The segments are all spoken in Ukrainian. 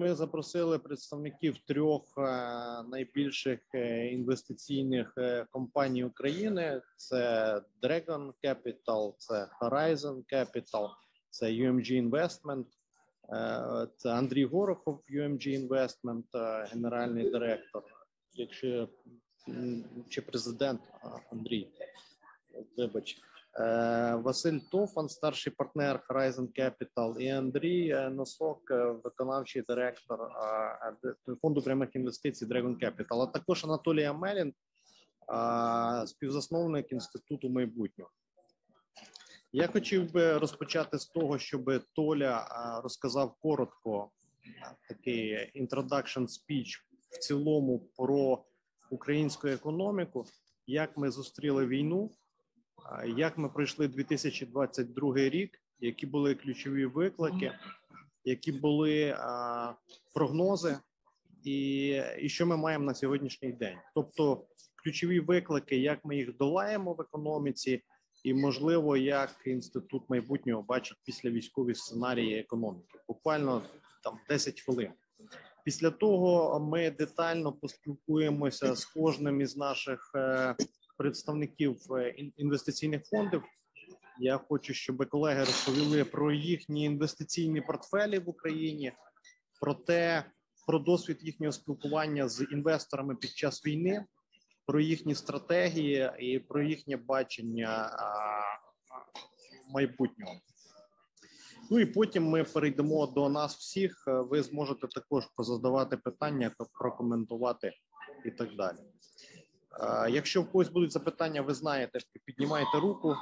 ми запросили представників трьох е, найбільших е, інвестиційних е, компаній України: це Dragon Capital, це Horizon Capital, це UMG Investment, це Андрій Горохов, UMG Investment, генеральний директор. Якщо чи президент Андрій, вибач. Е, Василь Тофан, старший партнер Horizon Capital, і Андрій е, Носок, е, виконавчий директор фонду прямих інвестицій Dragon Capital, а також Анатолій Амелін, співзасновник інституту майбутнього. Я хотів би розпочати з того, щоб Толя розказав коротко такий introduction speech в цілому про українську економіку, як ми зустріли війну як ми пройшли 2022 рік, які були ключові виклики, які були а, прогнози, і, і що ми маємо на сьогоднішній день. Тобто, ключові виклики, як ми їх долаємо в економіці, і можливо, як інститут майбутнього бачить після військові сценарії економіки. Буквально там 10 хвилин. Після того ми детально поспілкуємося з кожним із наших е, представників е, інвестиційних фондів. Я хочу, щоб колеги розповіли про їхні інвестиційні портфелі в Україні, про те, про досвід їхнього спілкування з інвесторами під час війни, про їхні стратегії і про їхнє бачення майбутнього. Ну і потім ми перейдемо до нас всіх. Ви зможете також позадавати питання, прокоментувати і так далі. Якщо в когось будуть запитання, ви знаєте, піднімайте руку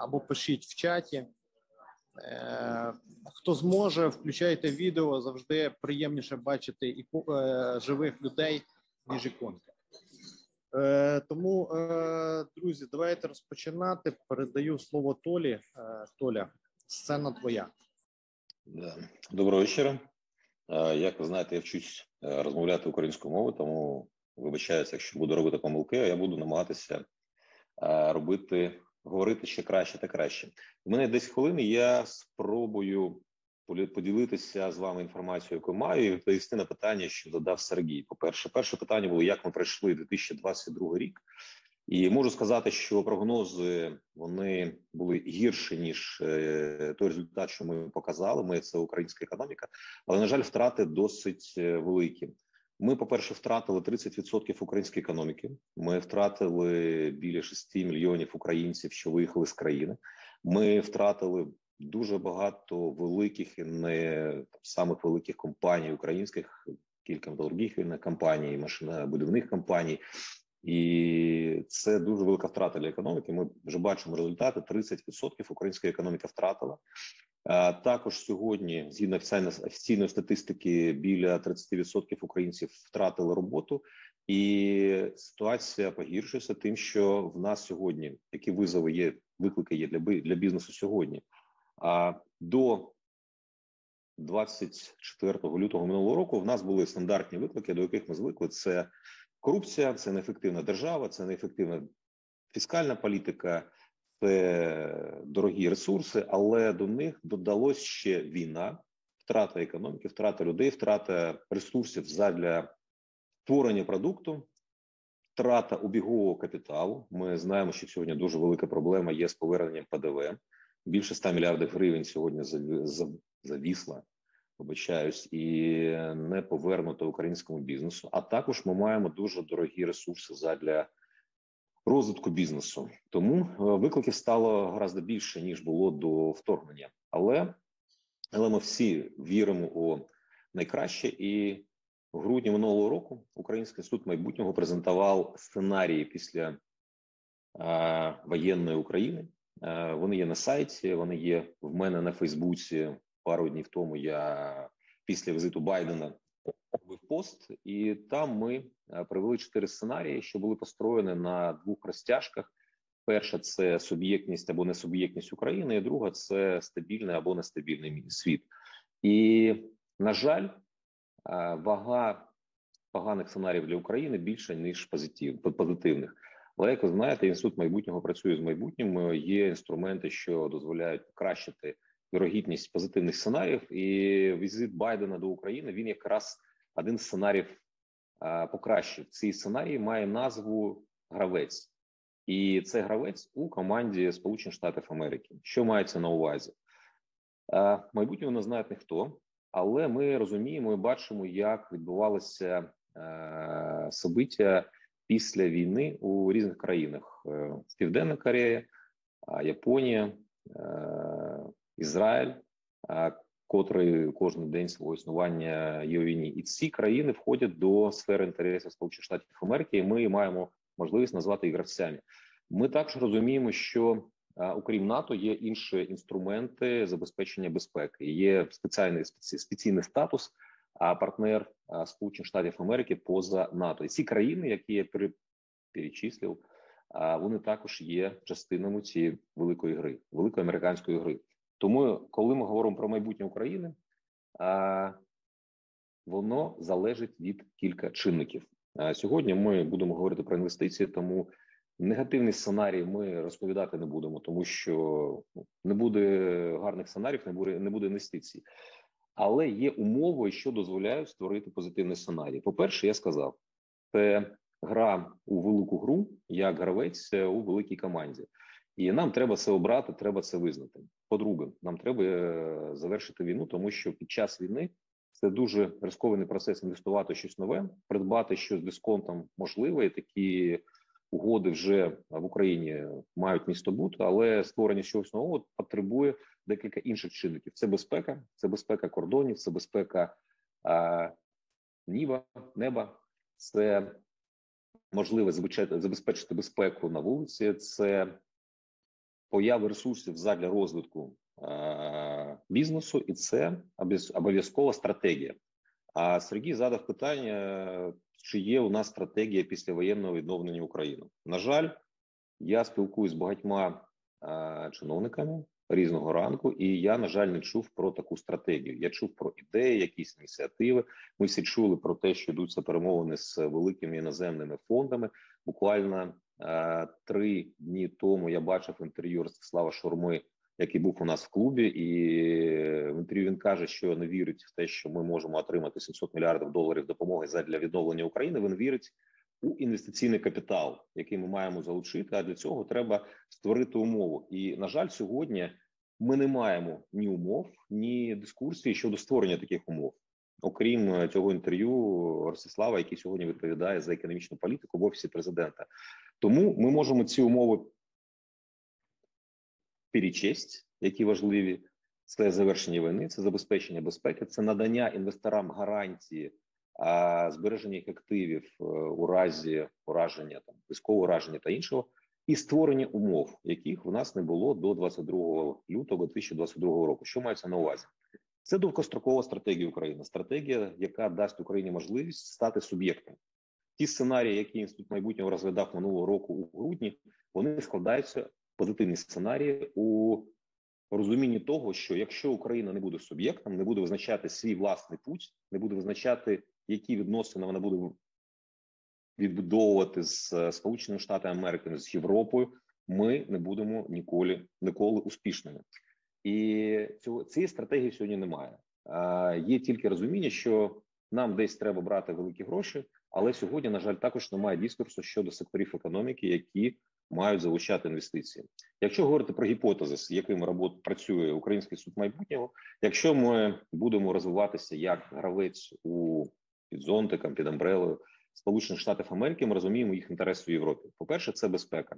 або пишіть в чаті. Е, хто зможе, включайте відео. Завжди приємніше бачити і е, живих людей, ніж іконки. Е, тому, друзі, давайте розпочинати. Передаю слово Толі. Толя, сцена твоя. Доброго вечора. Як ви знаєте, я вчусь розмовляти українською мовою, тому вибачаюся, якщо буду робити помилки, а я буду намагатися е, робити, говорити ще краще та краще. У мене десь хвилини. Я спробую поділитися з вами інформацією, яку маю, і відповісти на питання, що додав Сергій. По перше, перше питання було: як ми пройшли 2022 рік, і можу сказати, що прогнози вони були гірші ніж е, той результат, що ми показали. Ми це українська економіка, але на жаль, втрати досить е, великі. Ми, по перше, втратили 30% української економіки. Ми втратили біля 6 мільйонів українців, що виїхали з країни. Ми втратили дуже багато великих і не там, самих великих компаній українських, кілька металургійних компаній, машинобудівних компаній. І це дуже велика втрата для економіки. Ми вже бачимо результати: 30% українська економіка втратила. Також сьогодні, згідно офіційної статистики, біля 30% українців втратили роботу, і ситуація погіршується тим, що в нас сьогодні які визови є, виклики є для для бізнесу сьогодні. А до 24 лютого минулого року в нас були стандартні виклики, до яких ми звикли. Це корупція, це неефективна держава, це неефективна фіскальна політика це дорогі ресурси, але до них додалось ще війна, втрата економіки, втрата людей, втрата ресурсів задля створення продукту, втрата обігового капіталу. Ми знаємо, що сьогодні дуже велика проблема є з поверненням ПДВ. Більше 100 мільярдів гривень сьогодні завісла, вибачаюсь, і не повернуто українському бізнесу. А також ми маємо дуже дорогі ресурси задля розвитку бізнесу. Тому е, викликів стало гораздо більше ніж було до вторгнення, але але ми всі віримо у найкраще. І в грудні минулого року Український інститут майбутнього презентував сценарії після е, воєнної України. Е, вони є на сайті, вони є в мене на Фейсбуці. Пару днів тому я після візиту Байдена робив пост, і там ми е, привели чотири сценарії, що були построєні на двох розтяжках. Перша це суб'єктність або несуб'єктність України, і друга це стабільний або нестабільний світ. І на жаль, е, вага поганих сценаріїв для України більша ніж позитив, позитивних. Але як ви знаєте, інститут майбутнього працює з майбутнім. Є інструменти, що дозволяють покращити вірогідність позитивних сценаріїв, і візит Байдена до України він якраз один з сценаріїв покращив. Цей сценарій має назву гравець, і це гравець у команді Сполучених Штатів Америки. Що мається на увазі? Майбутнього не знає ніхто, але ми розуміємо і бачимо, як відбувалися собиття після війни у різних країнах: е, Південна Корея, Японія, е, Ізраїль, котрий кожен день свого існування є у війні, і ці країни входять до сфери інтересів Сполучених Штатів Америки. і Ми маємо можливість назвати їх гравцями. Ми також розуміємо, що окрім НАТО є інші інструменти забезпечення безпеки. Є спеціальний спеційний статус, а партнер Сполучених Штатів Америки поза НАТО. І ці країни, які я перечислив, вони також є частинами цієї великої гри, великої американської гри. Тому, коли ми говоримо про майбутнє України, воно залежить від кілька чинників. Сьогодні ми будемо говорити про інвестиції, тому негативний сценарій ми розповідати не будемо, тому що ну, не буде гарних сценаріїв, не буде не буде інвестицій, але є умови, що дозволяють створити позитивний сценарій. По перше, я сказав, це гра у велику гру як гравець у великій команді. І нам треба це обрати, треба це визнати. По-друге, нам треба е, завершити війну, тому що під час війни це дуже рискований процес інвестувати щось нове, придбати щось з дисконтом можливе. І такі угоди вже в Україні мають місто бути, але створення чогось нового потребує декілька інших чинників: це безпека, це безпека кордонів, це безпека а, ніба, неба, це можливість забезпечити безпеку на вулиці. це появи ресурсів задля розвитку е, бізнесу, і це обов'язкова стратегія. А Сергій задав питання: чи є у нас стратегія післявоєнного відновлення України? На жаль, я спілкуюсь з багатьма е, чиновниками різного ранку, і я на жаль не чув про таку стратегію. Я чув про ідеї, якісь ініціативи. Ми всі чули про те, що йдуться перемовини з великими іноземними фондами. Буквально три дні тому я бачив інтерв'ю Ростислава Шурми, який був у нас в клубі, і в інтерв'ю він каже, що не вірить в те, що ми можемо отримати 700 мільярдів доларів допомоги для відновлення України. Він вірить у інвестиційний капітал, який ми маємо залучити. А для цього треба створити умову. І на жаль, сьогодні ми не маємо ні умов, ні дискурсії щодо створення таких умов. Окрім цього інтерв'ю Ростислава, який сьогодні відповідає за економічну політику в офісі президента. Тому ми можемо ці умови перечесть, які важливі. Це завершення війни, це забезпечення безпеки, це надання інвесторам гарантії а, збереження їх активів е, у разі ураження там військового ураження та іншого, і створення умов, яких в нас не було до 22 лютого 2022 року. Що мається на увазі? Це довгострокова стратегія України, стратегія, яка дасть Україні можливість стати суб'єктом Ті сценарії, які інститут майбутнього розглядав минулого року у грудні, вони складаються позитивні сценарії у розумінні того, що якщо Україна не буде суб'єктом, не буде визначати свій власний путь, не буде визначати, які відносини вона буде відбудовувати з Сполученими Штатами Америки з Європою, ми не будемо ніколи ніколи успішними. І цього цієї стратегії сьогодні немає. А, Є тільки розуміння, що нам десь треба брати великі гроші, але сьогодні, на жаль, також немає дискурсу щодо секторів економіки, які мають залучати інвестиції. Якщо говорити про гіпотези, з якими робот працює Український суд майбутнього, якщо ми будемо розвиватися як гравець у під зонтиком, під амбрелою Сполучених Штатів Америки, ми розуміємо їх інтерес у Європі. По перше, це безпека,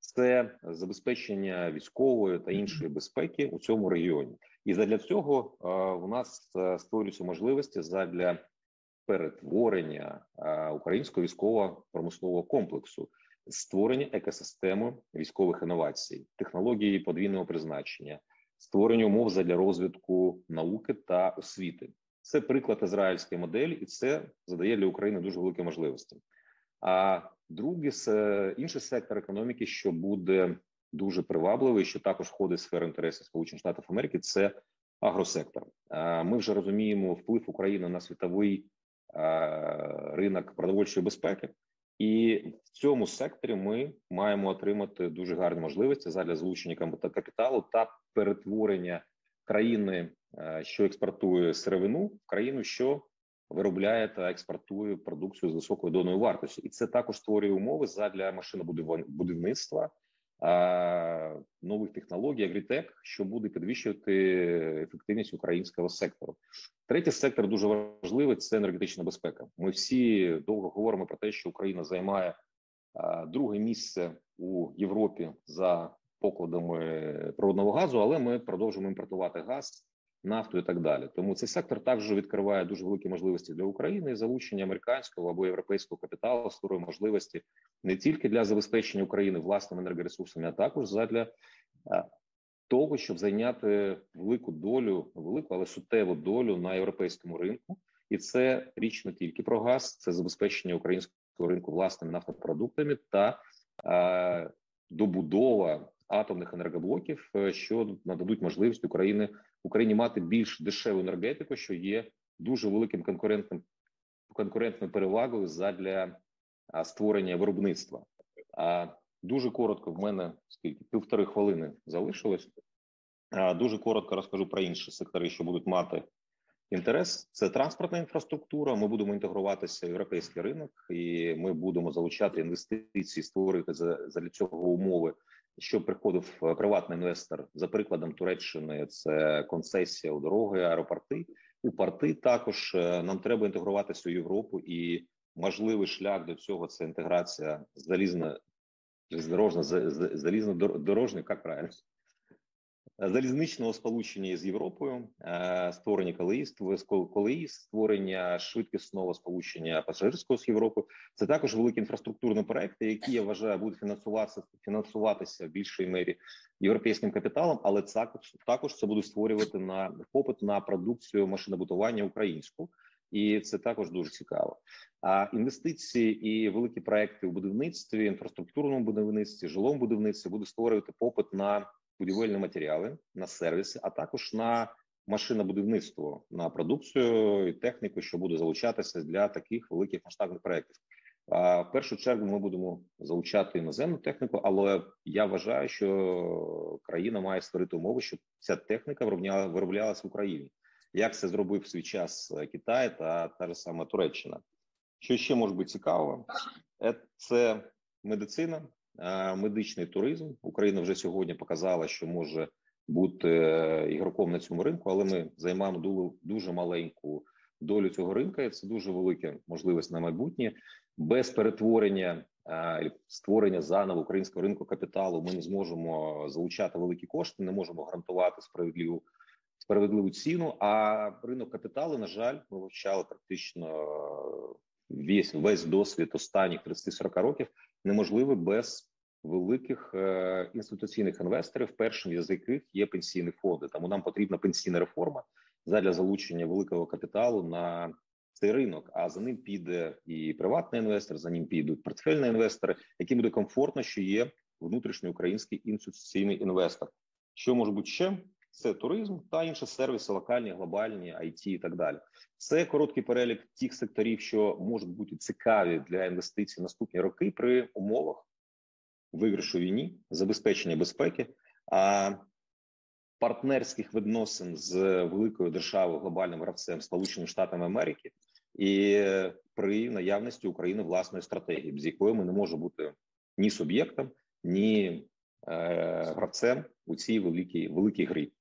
це забезпечення військової та іншої безпеки у цьому регіоні, і задля цього у нас е, створюються можливості задля перетворення українського військово-промислового комплексу, створення екосистеми військових інновацій, технології подвійного призначення, створення умов для розвитку науки та освіти. Це приклад ізраїльської моделі, і це задає для України дуже великі можливості. А другий інший сектор економіки, що буде дуже привабливий, що також входить в сферу інтересів Сполучених Штатів Америки, це агросектор. Ми вже розуміємо вплив України на світовий ринок продовольчої безпеки, і в цьому секторі ми маємо отримати дуже гарні можливості задля залучення капіталу та перетворення країни, що експортує сировину, в країну, що виробляє та експортує продукцію з високою доною вартості, і це також створює умови задля машинобудівництва, нових технологій, агрітек, що буде підвищувати ефективність українського сектору. Третій сектор дуже важливий це енергетична безпека. Ми всі довго говоримо про те, що Україна займає друге місце у Європі за покладами природного газу, але ми продовжуємо імпортувати газ нафту і так далі. Тому цей сектор також відкриває дуже великі можливості для України і залучення американського або європейського капіталу створює можливості не тільки для забезпечення України власними енергоресурсами, а також задля того, щоб зайняти велику долю, велику, але суттєву долю на європейському ринку, і це річ не тільки про газ, це забезпечення українського ринку власними нафтопродуктами та е, добудова атомних енергоблоків, е, що нададуть можливість України Україні мати більш дешеву енергетику, що є дуже великим конкурентним конкурентною перевагою задля створення виробництва. А дуже коротко в мене скільки півтори хвилини залишилось. Дуже коротко розкажу про інші сектори, що будуть мати інтерес. Це транспортна інфраструктура. Ми будемо інтегруватися в європейський ринок, і ми будемо залучати інвестиції, створити за, за цього умови що приходив е, приватний інвестор за прикладом Туреччини, це концесія у дороги, аеропорти у порти. Також е, нам треба інтегруватися у Європу, і можливий шлях до цього це інтеграція залізна залізнодорожна залізнодорожна, як правильно залізничного сполучення з Європою, е, створення колеї, створення швидкісного сполучення пасажирського з Європою. Це також великі інфраструктурні проекти, які я вважаю будуть фінансуватися фінансуватися в більшій мері європейським капіталом, але також також це буде створювати на попит на продукцію машинобудування українську. І це також дуже цікаво. А інвестиції і великі проекти у будівництві, інфраструктурному будівництві, жилому будівництві буде створювати попит на будівельні матеріали, на сервіси, а також на машинобудівництво, на продукцію і техніку, що буде залучатися для таких великих масштабних проєктів. А в першу чергу ми будемо залучати іноземну техніку, але я вважаю, що країна має створити умови, щоб ця техніка вироблялася в Україні. Як це зробив в свій час Китай та та ж сама Туреччина? Що ще може бути цікаво, е, це медицина, медичний туризм. Україна вже сьогодні показала, що може бути е, ігроком на цьому ринку, але ми займаємо дуже маленьку долю цього ринку. і Це дуже велика можливість на майбутнє без перетворення створення заново українського ринку капіталу. Ми не зможемо залучати великі кошти, не можемо гарантувати справедливу. Справедливу ціну, а ринок капіталу, на жаль, ми вивчали практично весь весь досвід останніх 30-40 років неможливе без великих е, інституційних інвесторів, першим з яких є пенсійні фонди. Тому нам потрібна пенсійна реформа задля залучення великого капіталу на цей ринок. А за ним піде і приватний інвестор, за ним підуть портфельні інвестори, яким буде комфортно, що є внутрішньоукраїнський інституційний інвестор. Що може бути ще? Це туризм та інші сервіси, локальні, глобальні, IT і так далі. Це короткий перелік тих секторів, що можуть бути цікаві для інвестицій наступні роки при умовах виграшу війні, забезпечення безпеки, а партнерських відносин з великою державою глобальним гравцем Сполученими Штатами Америки і при наявності України власної стратегії, з якою ми не можемо бути ні суб'єктом, ні е, гравцем у цій великій великій грі.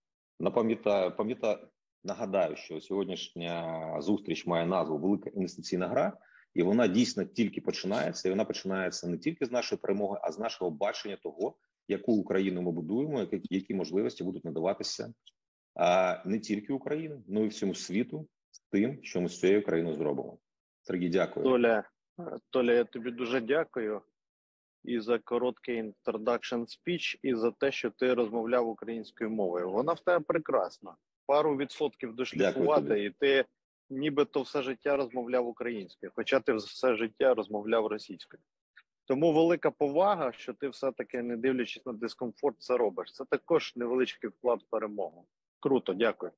Напам'ятаю, пам'ятаю, нагадаю, що сьогоднішня зустріч має назву Велика інвестиційна гра і вона дійсно тільки починається. І вона починається не тільки з нашої перемоги, а з нашого бачення того, яку Україну ми будуємо, які можливості будуть надаватися не тільки Україні, але й всьому світу з тим, що ми з цією країною зробимо. Сергій, дякую. Толя, Толя, я тобі дуже дякую і за короткий introduction speech, і за те, що ти розмовляв українською мовою. Вона в тебе прекрасна. Пару відсотків дошліфувати, і ти нібито все життя розмовляв українською, хоча ти все життя розмовляв російською. Тому велика повага, що ти все-таки, не дивлячись на дискомфорт, це робиш. Це також невеличкий вклад в перемогу. Круто, дякую.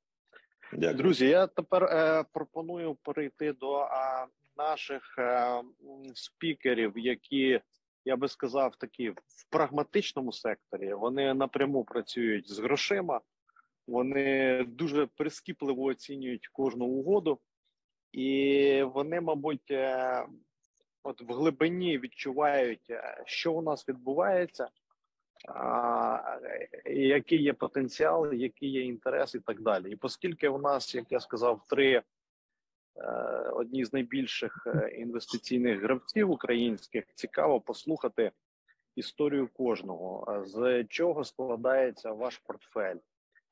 Дякую. Друзі. Я тепер е, пропоную перейти до е, наших е, спікерів, які я би сказав, такі в прагматичному секторі. Вони напряму працюють з грошима. Вони дуже прискіпливо оцінюють кожну угоду, і вони, мабуть, е, от в глибині відчувають, е, що у нас відбувається, який є потенціал, який є інтерес, і так далі. І оскільки у нас, як я сказав, три е, одні з найбільших інвестиційних гравців українських, цікаво послухати історію кожного, з чого складається ваш портфель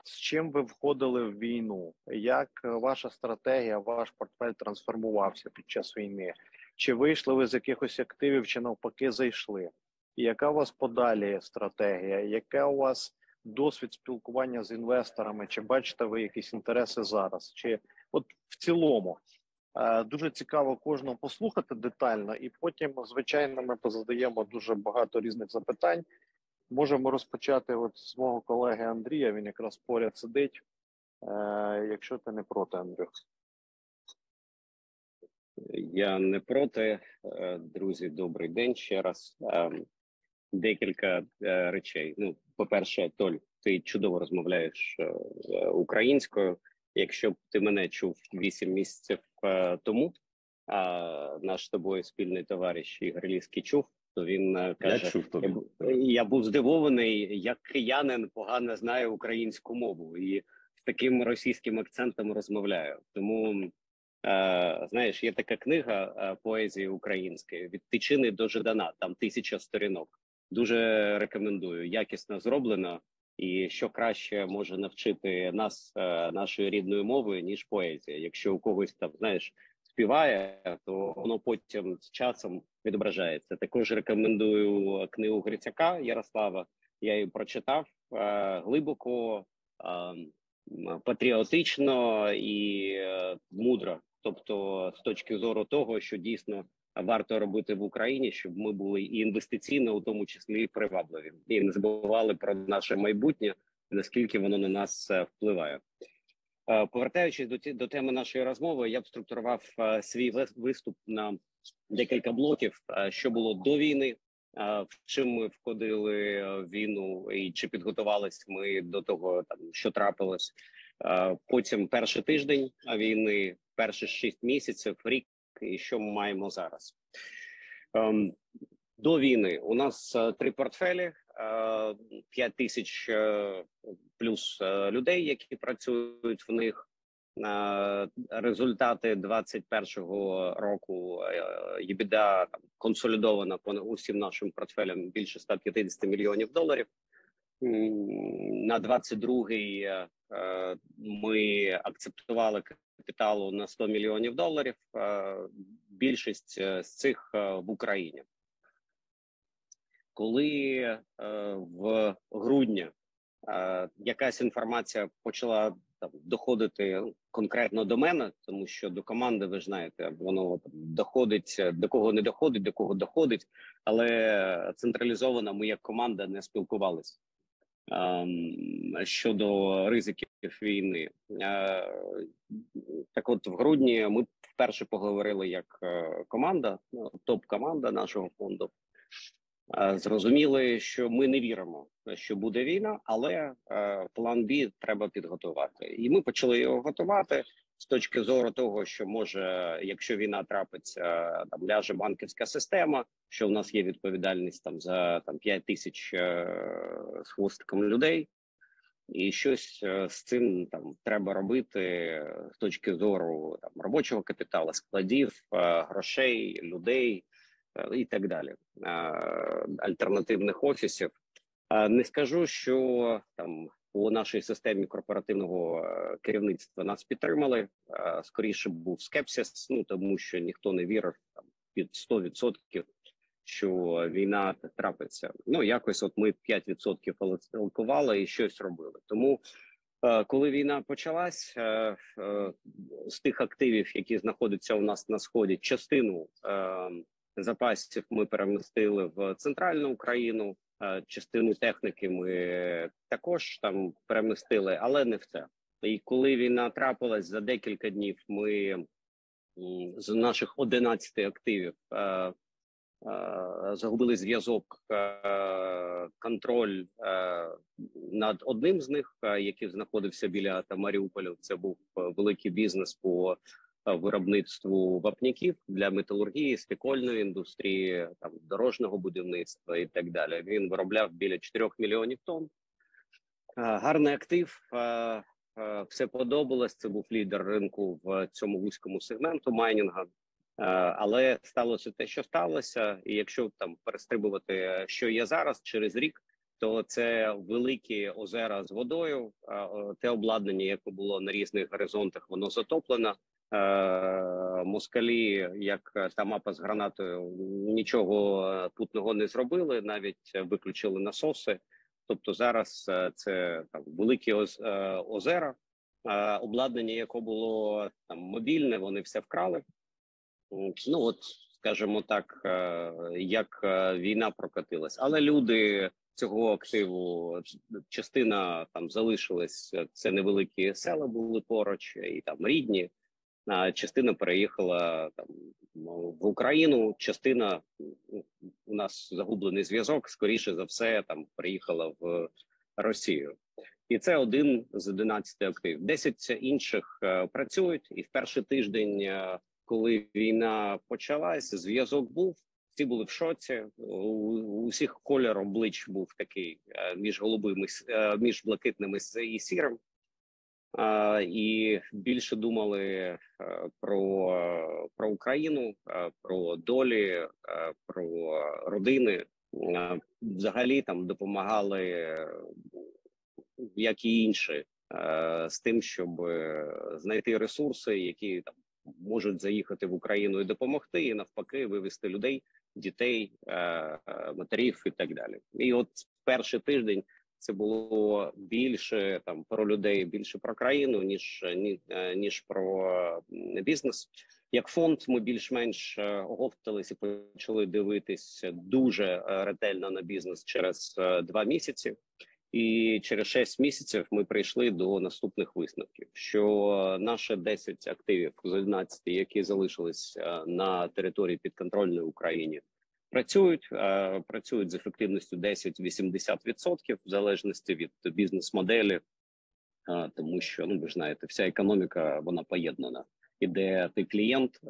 з чим ви входили в війну? Як ваша стратегія, ваш портфель трансформувався під час війни? Чи вийшли ви з якихось активів, чи навпаки зайшли? І яка у вас подалі стратегія? Яке у вас досвід спілкування з інвесторами? Чи бачите ви якісь інтереси зараз? Чи в цілому е, дуже цікаво кожного послухати детально, і потім, звичайно, ми позадаємо дуже багато різних запитань. Можемо розпочати от з мого колеги Андрія. Він якраз поряд сидить. Е, Якщо ти не проти, Андрюх. Я не проти. Е, друзі, добрий день ще раз. Декілька речей. Ну, по-перше, Толь, ти чудово розмовляєш українською. Якщо б ти мене чув вісім місяців тому, а наш з тобою спільний товариш Ігор Ліський чув, то він е, каже: я, чув тобі. я, я був здивований, як киянин погано знає українську мову і з таким російським акцентом розмовляю. Тому е, знаєш, є така книга е, поезії української від Тичини до Жидана. Там тисяча сторінок. Дуже рекомендую. Якісно зроблено. І що краще може навчити нас е, нашої рідної мови ніж поезія. Якщо у когось там знаєш співає, то воно потім з часом відображається. Також рекомендую книгу Грицяка Ярослава. Я її прочитав е, глибоко, е, патріотично і е, мудро. Тобто, з точки зору того, що дійсно варто робити в Україні, щоб ми були і інвестиційно, у тому числі і привабливі, і не забували про наше майбутнє, наскільки воно на нас е, впливає. Е, повертаючись до до теми нашої розмови, я б структурував е, свій виступ на декілька блоків. Що було до війни, в чим ми входили в війну, і чи підготувались ми до того, там що трапилось. Потім перший тиждень війни, перші шість місяців, рік, і що ми маємо зараз. Ем, до війни у нас три портфелі. 5 тисяч е, плюс е, людей, які працюють в них. Результати 21-го року ЄБІДА консолідована по усім нашим портфелям більше 150 мільйонів доларів. На 22-й е, ми акцептували капіталу на 100 мільйонів доларів. Більшість з цих в Україні коли е, в грудні е, якась інформація почала там доходити конкретно до мене, тому що до команди, ви ж знаєте, воно доходить до кого не доходить, до кого доходить, але централізовано ми як команда не спілкувалися. Ем, щодо ризиків війни, е, так от в грудні ми вперше поговорили як команда, ну, топ команда нашого фонду. Зрозуміли, що ми не віримо, що буде війна, але е, план Б треба підготувати, і ми почали його готувати з точки зору того, що може, якщо війна трапиться, там ляже банківська система, що в нас є відповідальність там за там 5 тисяч е, з хвостиком людей, і щось е, з цим там треба робити з точки зору там робочого капіталу, складів, грошей, людей. Е, і так далі, альтернативних офісів. Не скажу, що там у нашій системі корпоративного е, керівництва нас підтримали. Скоріше був скепсис, ну тому що ніхто не вірив там під 100%, що війна трапиться. Ну якось, от ми 5% алкували і щось робили. Тому е, коли війна почалась з тих активів, які знаходяться у нас на сході, частину запасів ми перемістили в центральну Україну. Частину техніки ми також там перемістили, але не все. І коли війна трапилась за декілька днів, ми з наших 11 активів загубили зв'язок, контроль над одним з них, який знаходився біля та Маріуполя. Це був великий бізнес по виробництву вапняків для металургії, стекольної індустрії, там дорожнього будівництва і так далі. Він виробляв біля 4 мільйонів тонн. Гарний актив. Все подобалось. Це був лідер ринку в цьому вузькому сегменту майнінга. Але сталося те, що сталося, і якщо там перестрибувати, що є зараз через рік, то це великі озера з водою. Те обладнання, яке було на різних горизонтах, воно затоплено. Москалі, як та мапа з гранатою, нічого путного не зробили, навіть виключили насоси. Тобто, зараз це там великі озера, обладнання, яке було там мобільне, вони все вкрали. Ну от скажімо так, як війна прокатилась, але люди цього активу частина там залишилась. Це невеликі села були поруч, і там рідні. Частина переїхала там в Україну. Частина у нас загублений зв'язок. Скоріше за все, там приїхала в Росію, і це один з 11 активів. 10 інших працюють, і в перший тиждень коли війна почалася, зв'язок був. Всі були в шоці. У, у всіх колір облич був такий е, між голубими е, між блакитними і сірим. І більше думали е, про про Україну, про долі, про родини. Взагалі там допомагали, як і інші, з тим, щоб знайти ресурси, які там можуть заїхати в Україну і допомогти, і навпаки, вивести людей, дітей, е, е, матерів і так далі. І от перший тиждень це було більше там про людей, більше про країну, ніж е, ніж про бізнес. Як фонд, ми більш-менш оговтались і почали дивитись дуже ретельно на бізнес через два місяці. І через 6 місяців ми прийшли до наступних висновків: що наші 10 активів з 11, які залишились е, на території підконтрольної Україні, працюють працюють з ефективністю 10-80% в залежності від бізнес-моделі, тому що ну ви знаєте, вся економіка вона поєднана, і де ти клієнт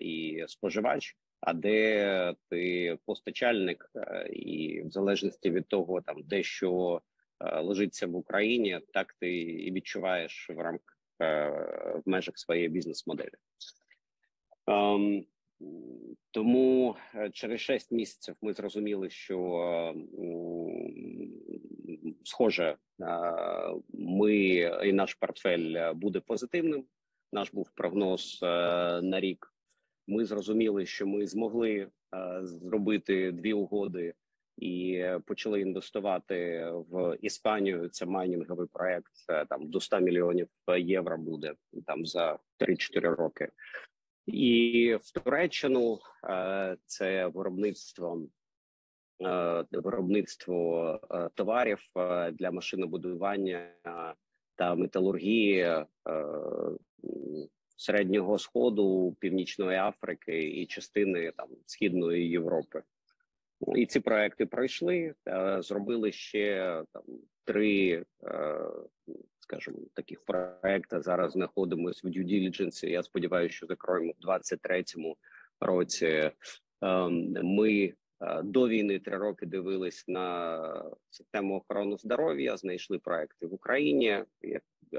і споживач. А де ти постачальник, і в залежності від того, там де що лежиться в Україні, так ти і відчуваєш в рамках в межах своєї бізнес-моделі. Тому е, через 6 місяців ми зрозуміли, що схоже, ми і наш портфель буде позитивним. Наш був прогноз на рік. Ми зрозуміли, що ми змогли зробити дві угоди і почали інвестувати в Іспанію. Це майнінговий проект там до 100 мільйонів євро буде там за 3-4 роки, і в Туреччину е, це виробництво. Е, виробництво е, товарів для машинобудування та металургії середнього сходу, північної Африки і частини там східної Європи. І ці проекти пройшли. Зробили ще там три, скажімо, таких проекти. Зараз знаходимося в due diligence. Я сподіваюся, що закроємо в 23-му році. Ем, ми е, до війни три роки дивились на систему охорони здоров'я. Знайшли проекти в Україні.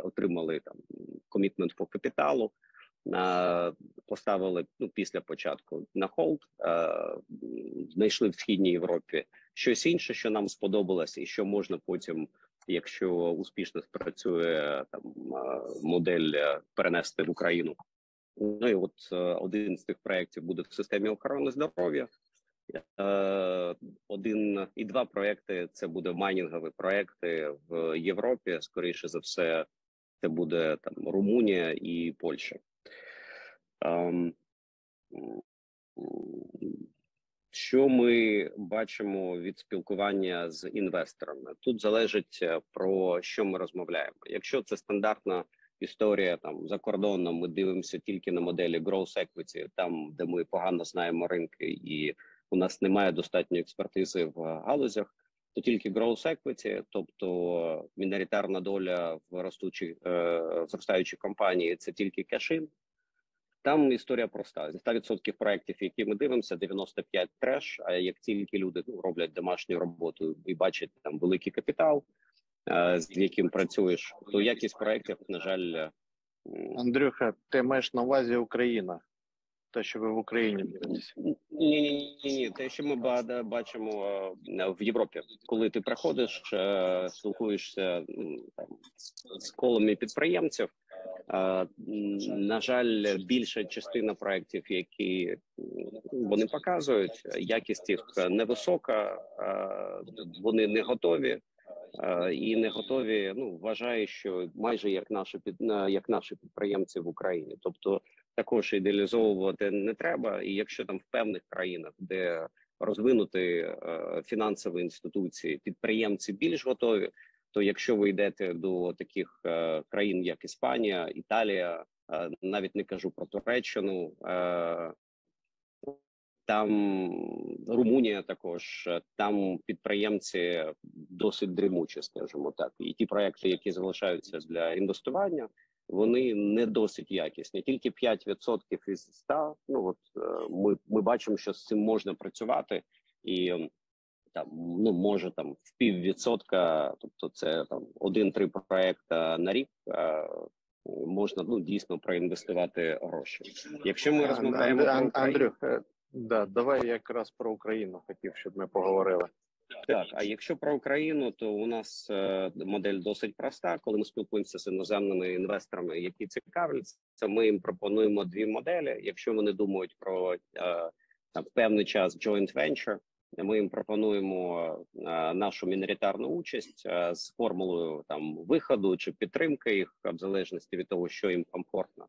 Отримали там commitment по капіталу поставили ну після початку на hold, знайшли в східній Європі щось інше, що нам сподобалось, і що можна потім, якщо успішно спрацює там модель е, перенести в Україну. Ну і от е, один з тих проєктів буде в системі охорони здоров'я. Е, один і два проекти це буде майнінгові проекти в Європі. Скоріше за все, це буде там Румунія і Польща. Що ми бачимо від спілкування з інвесторами? Тут залежить е, про що ми розмовляємо. Якщо це стандартна історія там за кордоном, ми дивимося тільки на моделі growth equity, там де ми погано знаємо ринки і у нас немає достатньої експертизи в галузях, то тільки growth equity, тобто міноритарна доля в ростучій е, зростаючій компанії, це тільки кешин. Там історія проста: зі 100% проєктів, які ми дивимося, 95 треш. А як тільки люди ну, роблять домашню роботу і бачать там великий капітал, е, з яким працюєш, то якість проєктів, на жаль, е, Андрюха, ти маєш на увазі Україна, те, що ви в Україні дивитеся. Ні, ні, ні, ні. Те, що ми бачимо е, в Європі, коли ти приходиш, спілкуєшся там з колами підприємців. На жаль, більша частина проєктів, які вони показують, якість їх невисока, вони не готові. І не готові. Ну вважаю, що майже як наші під як наші підприємці в Україні, тобто також ідеалізовувати не треба. І якщо там в певних країнах, де розвинути е, фінансові інституції, підприємці більш готові, то якщо ви йдете до таких е, країн, як Іспанія, Італія, е, навіть не кажу про Туреччину. Е, там Румунія також там підприємці досить дрімучі, скажімо так, і ті проекти, які залишаються для інвестування, вони не досить якісні. Тільки 5% із 100, Ну от ми, ми бачимо, що з цим можна працювати, і там ну може там в піввідсотка, тобто це там один-три проекта на рік. Можна ну дійсно проінвестувати гроші. Якщо ми розмовляємо Ан- про Андрюх, е, да, давай якраз про Україну хотів, щоб ми поговорили. Так, а якщо про Україну, то у нас е, модель досить проста. Коли ми спілкуємося з іноземними інвесторами, які цікавляться, ми їм пропонуємо дві моделі. Якщо вони думають про е, там певний час joint venture, ми їм пропонуємо нашу міноритарну участь з формулою там виходу чи підтримки їх в залежності від того, що їм комфортно.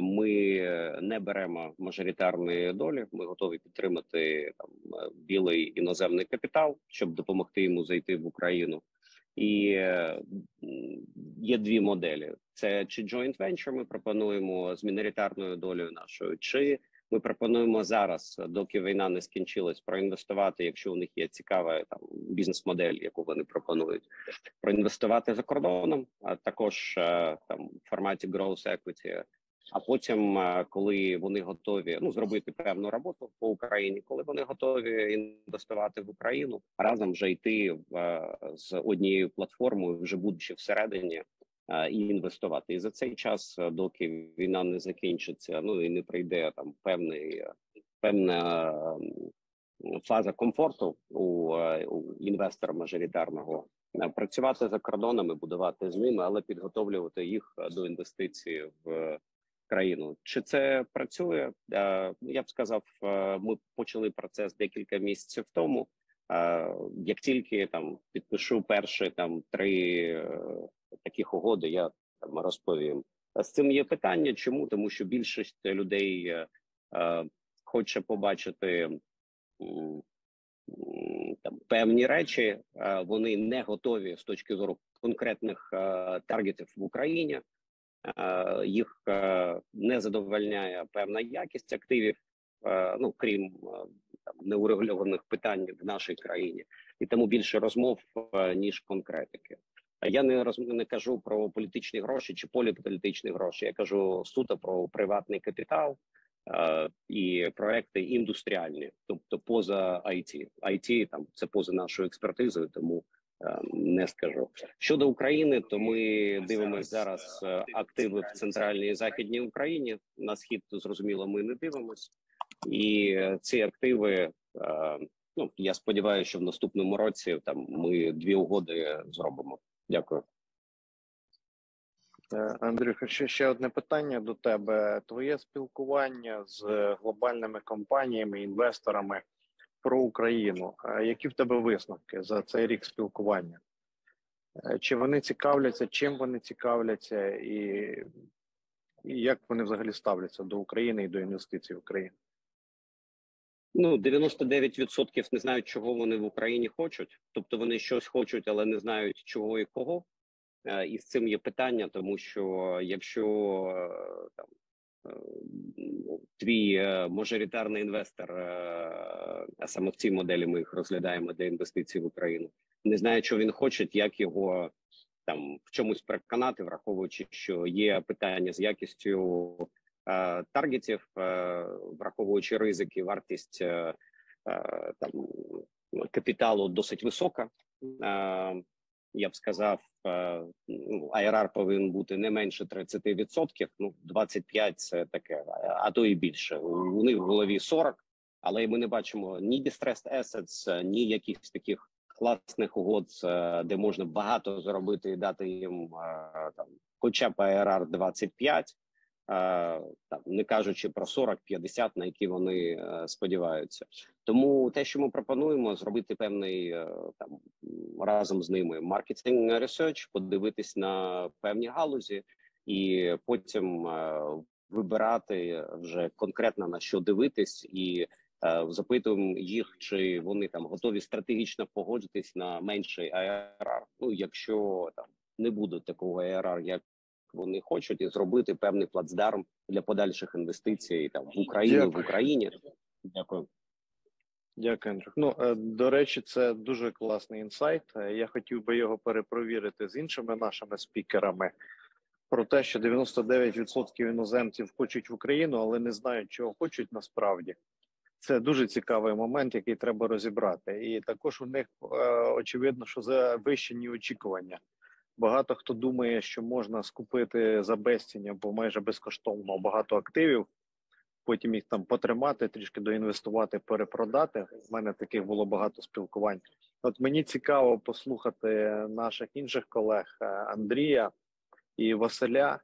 Ми не беремо мажоритарної долі. Ми готові підтримати там білий іноземний капітал, щоб допомогти йому зайти в Україну. І є дві моделі: це чи joint venture ми пропонуємо з міноритарною долею нашою, чи ми пропонуємо зараз, доки війна не скінчилась, проінвестувати, якщо у них є цікава там бізнес-модель, яку вони пропонують, проінвестувати за кордоном, а також е, там в форматі growth equity, а потім, е, коли вони готові ну зробити певну роботу по Україні, коли вони готові інвестувати в Україну, разом вже йти в е, з однією платформою, вже будучи всередині. Е, І інвестувати і за цей час, е, доки війна не закінчиться, ну і не прийде там певний е, певна фаза комфорту у, у інвестора мажоритарного працювати за кордонами, будувати з ними, але підготовлювати їх до інвестицій в країну. Чи це працює? Я б сказав, ми почали процес декілька місяців тому. Як тільки там підпишу перші там три таких угоди, я там розповім. З цим є питання. Чому? Тому що більшість людей е, е, хоче побачити там певні речі. е, Вони не готові з точки зору конкретних е, таргетів в Україні. Е, їх е, не задовольняє певна якість активів, е, ну крім е, там неурегульованих питань в нашій країні, і тому більше розмов ніж конкретики. Я не роз не кажу про політичні гроші чи поліполітичні гроші. Я кажу суто про приватний капітал е, і проекти індустріальні, тобто поза IT. IT там це поза нашою експертизою, тому е, не скажу. Щодо України, то ми дивимося зараз е, активи в центральній і західній Україні. На схід зрозуміло, ми не дивимось, і ці активи. е, Ну я сподіваюся, що в наступному році там ми дві угоди зробимо. Дякую. Е, Андрюха, ще, ще одне питання до тебе. Твоє спілкування з глобальними компаніями, інвесторами про Україну. Е, Які в тебе висновки за цей рік спілкування? Е, Чи вони цікавляться, чим вони цікавляться, і, і як вони взагалі ставляться до України і до інвестицій в Україну? Ну 99% не знають, чого вони в Україні хочуть. Тобто вони щось хочуть, але не знають чого і кого. Е, І з цим є питання, тому що якщо е, там твій мажоритарний інвестор, а саме в цій моделі ми їх розглядаємо для інвестицій в Україну. Не знає, що він хоче, як його там в чомусь переконати, враховуючи, що є питання з якістю е, таргетів, е, враховуючи ризики, вартість е, там капіталу досить висока. Е, я б сказав, е, ну, IRR повинен бути не менше 30%, Ну 25% – це таке, а то і більше. У них в голові 40%, але ми не бачимо ні distressed assets, ні якихось таких класних угод, е, де можна багато заробити і дати їм е, там, хоча б ARR 25, е, там не кажучи про 40-50, на які вони сподіваються. Тому те, що ми пропонуємо, зробити певний там разом з ними маркетинг research, подивитись на певні галузі, і потім вибирати вже конкретно на що дивитись і. Е, запитуємо їх, чи вони там готові стратегічно погодитись на менший АРР. Ну якщо там не буде такого АРР, як вони хочуть, і зробити певний плацдарм для подальших інвестицій там в Україні Дякую. в Україні. Дякую. Дякую, Андрюх. Ну е, до речі, це дуже класний інсайт. Е, я хотів би його перепровірити з іншими нашими спікерами. Про те, що 99% іноземців хочуть в Україну, але не знають, чого хочуть насправді. Це дуже цікавий момент, який треба розібрати. І також у них е, очевидно, що завищені очікування. Багато хто думає, що можна скупити за безцінь або майже безкоштовно багато активів, потім їх там потримати, трішки доінвестувати, перепродати. У мене таких було багато спілкувань. От мені цікаво послухати наших інших колег е, Андрія і Василя.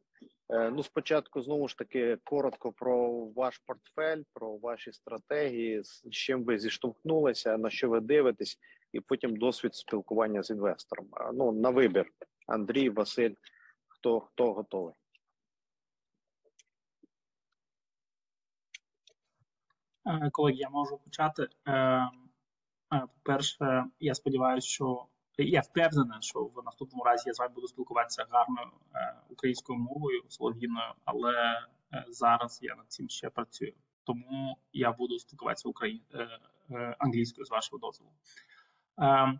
Е, ну, спочатку знову ж таки коротко про ваш портфель, про ваші стратегії, з чим ви зіштовхнулися, на що ви дивитесь, і потім досвід спілкування з інвестором. Ну на вибір Андрій, Василь, хто хто готовий. Е, колеги, я можу почати. Е, По перше, я сподіваюся, що я впевнений, що в наступному разі я з вами буду спілкуватися гарною е, українською мовою солов'їною, але е, зараз я над цим ще працюю. Тому я буду спілкуватися Україн... е, е, англійською з вашого дозволу. Um,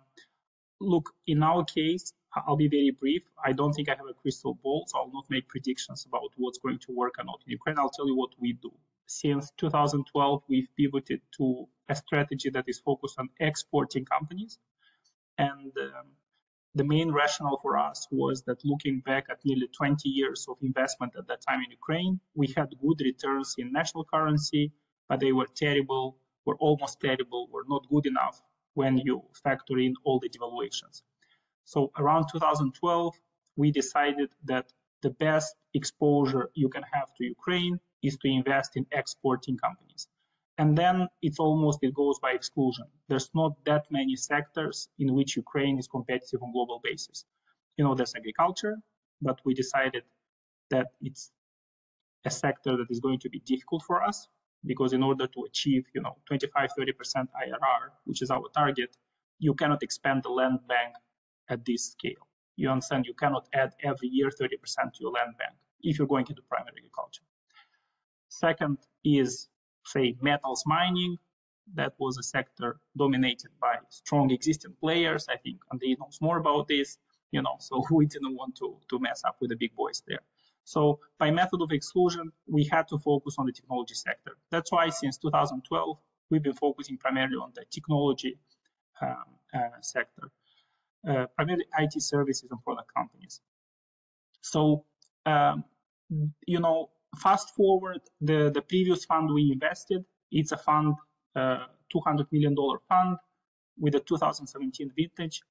look, in our case, I'll be very brief. I don't think I have a crystal ball, so I'll not make predictions about what's going to work or not in Ukraine. I'll tell you what we do. Since 2012, we've pivoted to a strategy that is focused on exporting companies. And um, the main rationale for us was that looking back at nearly 20 years of investment at that time in Ukraine, we had good returns in national currency, but they were terrible, were almost terrible, were not good enough when you factor in all the devaluations. So around 2012, we decided that the best exposure you can have to Ukraine is to invest in exporting companies. And then it's almost, it goes by exclusion. There's not that many sectors in which Ukraine is competitive on global basis. You know, there's agriculture, but we decided that it's a sector that is going to be difficult for us because in order to achieve, you know, 25, 30% IRR, which is our target, you cannot expand the land bank at this scale. You understand? You cannot add every year 30% to your land bank if you're going into primary agriculture. Second is say metals mining, that was a sector dominated by strong existing players. I think Andrei knows more about this, you know, so we didn't want to, to mess up with the big boys there. So by method of exclusion, we had to focus on the technology sector. That's why since 2012, we've been focusing primarily on the technology um, uh, sector, uh, primarily IT services and product companies. So, um, you know, fast forward the, the previous fund we invested, it's a fund, uh, $200 million fund with a 2017 vintage.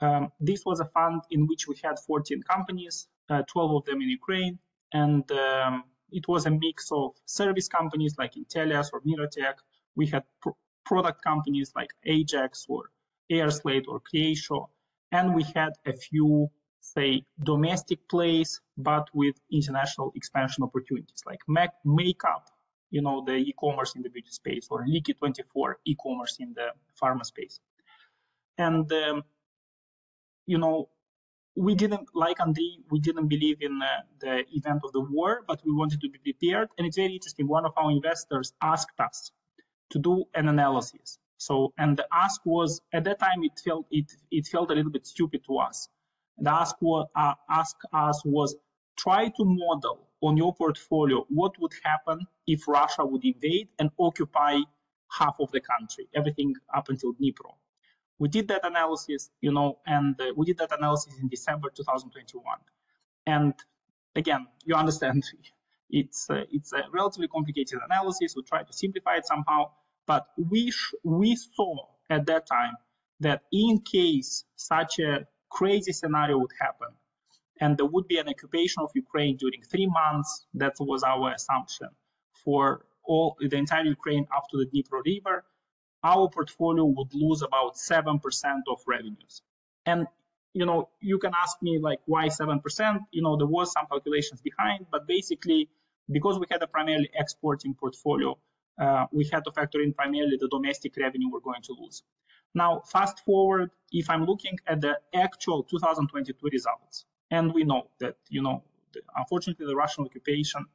Um, this was a fund in which we had 14 companies, uh, 12 of them in Ukraine, and um, it was a mix of service companies like Intelias or Mirotech. We had pr- product companies like Ajax or Airslate or Creatio, and we had a few say domestic plays but with international expansion opportunities like Mac makeup you know the e-commerce in the beauty space or Liquid 24 e-commerce in the pharma space and um, you know we didn't like Andy. We didn't believe in uh, the event of the war, but we wanted to be prepared. And it's very interesting. One of our investors asked us to do an analysis. So, and the ask was at that time it felt it it felt a little bit stupid to us. The ask was uh, ask us was try to model on your portfolio what would happen if Russia would invade and occupy half of the country, everything up until Dnipro. We did that analysis, you know, and uh, we did that analysis in December 2021. And again, you understand, it's uh, it's a relatively complicated analysis. We try to simplify it somehow, but we we saw at that time that in case such a crazy scenario would happen, and there would be an occupation of Ukraine during three months, that was our assumption for all the entire Ukraine up to the Dnipro River, our portfolio would lose about 7% of revenues. And you know, you can ask me like why 7%? You know, there was some calculations behind, but basically because we had a primarily exporting portfolio, uh, we had to factor in primarily the domestic revenue we're going to lose. Now, fast forward, if I'm looking at the actual 2022 results, and we know that, you know, the, unfortunately, the Russian occupation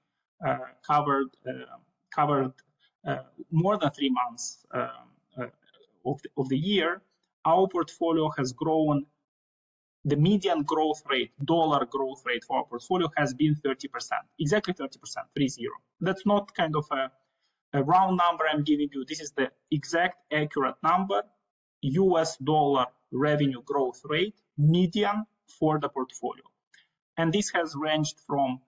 uh, covered uh, covered uh, more than three months um, uh, of the, of the year, our portfolio has grown. The median growth rate, dollar growth rate for our portfolio has been 30%, exactly 30%, three zero. That's not kind of a, a round number I'm giving you. This is the exact accurate number, US dollar revenue growth rate, median for the portfolio. And this has ranged from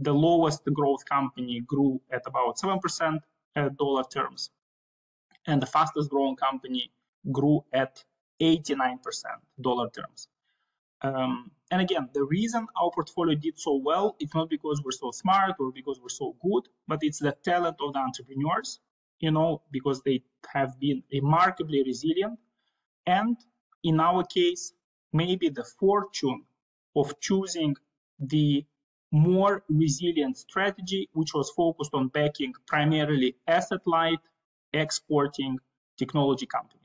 the lowest growth company grew at about 7% at dollar terms, and the fastest growing company grew at 89% dollar terms. Um, and again, the reason our portfolio did so well, it's not because we're so smart or because we're so good, but it's the talent of the entrepreneurs, you know, because they have been remarkably resilient. And in our case, maybe the fortune of choosing the more resilient strategy, which was focused on backing primarily asset light, exporting technology companies.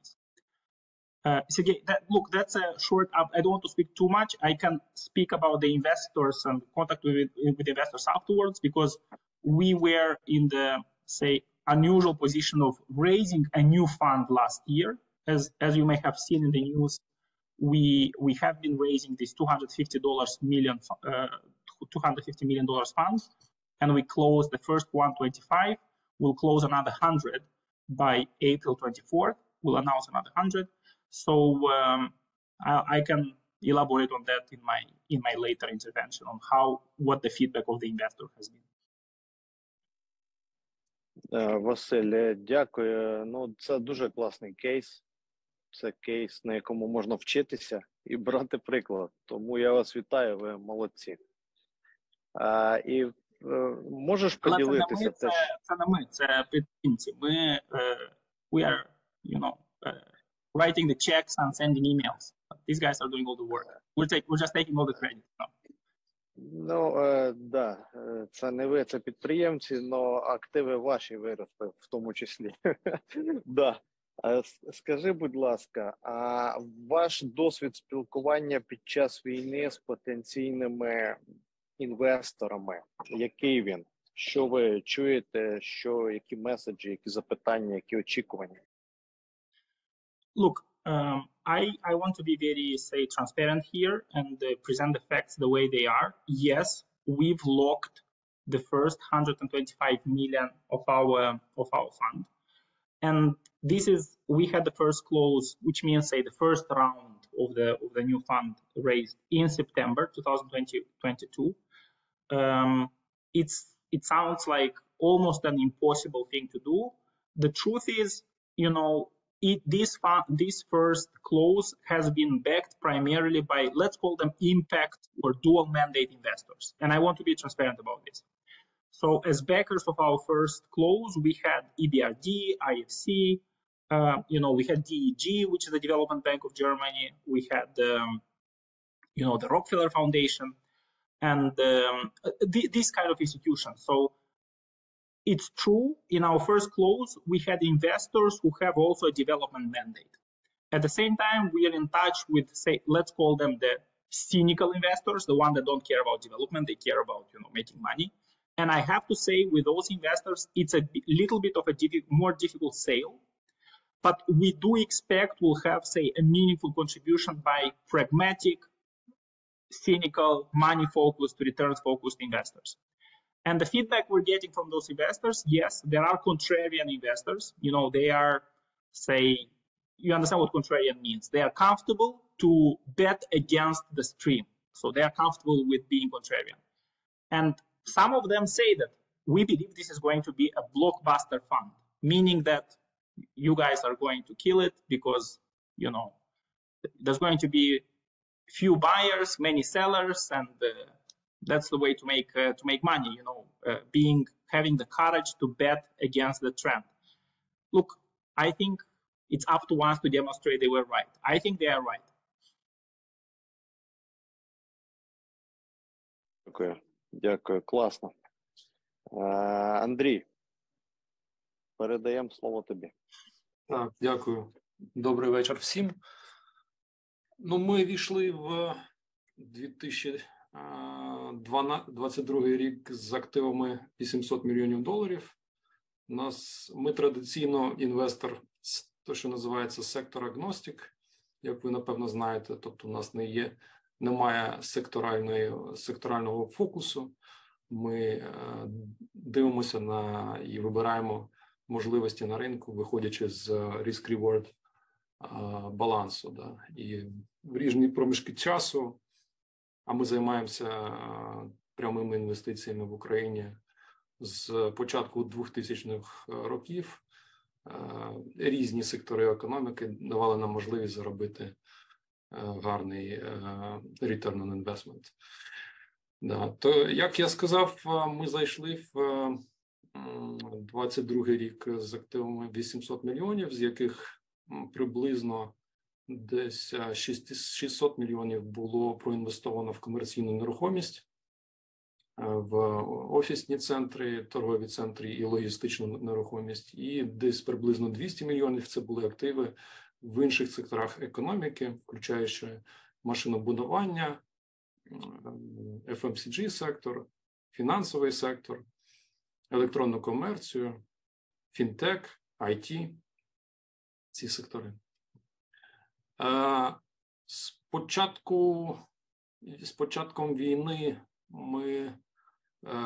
Uh, Sergey, that, look, that's a short. I don't want to speak too much. I can speak about the investors and contact with, with investors afterwards because we were in the, say, unusual position of raising a new fund last year. As, as you may have seen in the news, we we have been raising this $250 million uh, 250 million dollars funds, and we closed the first 125. We'll close another 100 by April 24th. We'll announce another 100. So um, I, I, can elaborate on that in my in my later intervention on how what the feedback of the investor has been. Василь, дякую. Ну, це дуже класний кейс. Це кейс, на якому можна вчитися і брати приклад. Тому я вас вітаю, ви молодці. А, І можеш поділитися це, це, це не ми, це підтримці. Ми uh, we are, writing the checks and sending emails. These guys are doing all the work. We're, take, we're just taking all the credit. No. Ну, е, да, це не ви, це підприємці, але активи ваші виросли в тому числі. да. Скажи, будь ласка, а ваш досвід спілкування під час війни з потенційними інвесторами, який він? Що ви чуєте? Що які меседжі, які запитання, які очікування? Look, um, I I want to be very say transparent here and uh, present the facts the way they are. Yes, we've locked the first 125 million of our of our fund, and this is we had the first close, which means say the first round of the of the new fund raised in September 2022 um, it's it sounds like almost an impossible thing to do. The truth is, you know, this this first close has been backed primarily by let's call them impact or dual mandate investors, and I want to be transparent about this. So, as backers of our first close, we had EBRD, IFC, uh, you know, we had DEG, which is the Development Bank of Germany. We had, um, you know, the Rockefeller Foundation and um, th- this kind of institution. So it's true in our first close, we had investors who have also a development mandate. At the same time, we are in touch with, say, let's call them the cynical investors, the one that don't care about development, they care about you know making money. And I have to say, with those investors, it's a little bit of a diffi more difficult sale. But we do expect we'll have, say, a meaningful contribution by pragmatic, cynical, money-focused, returns-focused investors. And the feedback we're getting from those investors, yes, there are contrarian investors. You know, they are, say, you understand what contrarian means. They are comfortable to bet against the stream. So they are comfortable with being contrarian. And some of them say that we believe this is going to be a blockbuster fund, meaning that you guys are going to kill it because, you know, there's going to be few buyers, many sellers, and uh, that's the way to make uh, to make money. You know, uh, being having the courage to bet against the trend. Look, I think it's up to us to demonstrate they were right. I think they are right. Дякую, дякую, класно. Андрій, передаємо слово тобі. Так, дякую. Добрий вечір всім. Ну, ми війшли в 2022 рік з активами 800 мільйонів доларів. У нас ми традиційно інвестор, то що називається сектор агностик, як ви напевно знаєте. Тобто, у нас не є, немає секторальної секторального фокусу. Ми дивимося на і вибираємо можливості на ринку, виходячи з risk-reward балансу. Да. І в різні проміжки часу, а ми займаємося прямими інвестиціями в Україні з початку 2000-х років. Різні сектори економіки давали нам можливість заробити гарний return on investment. Да. То, як я сказав, ми зайшли в 22 рік з активами 800 мільйонів, з яких приблизно десь 600 мільйонів було проінвестовано в комерційну нерухомість, в офісні центри, торгові центри і логістичну нерухомість, і десь приблизно 200 мільйонів це були активи в інших секторах економіки, включаючи машинобудування, FMCG сектор, фінансовий сектор, електронну комерцію, фінтек, IT, ці сектори. З початку, з початком війни ми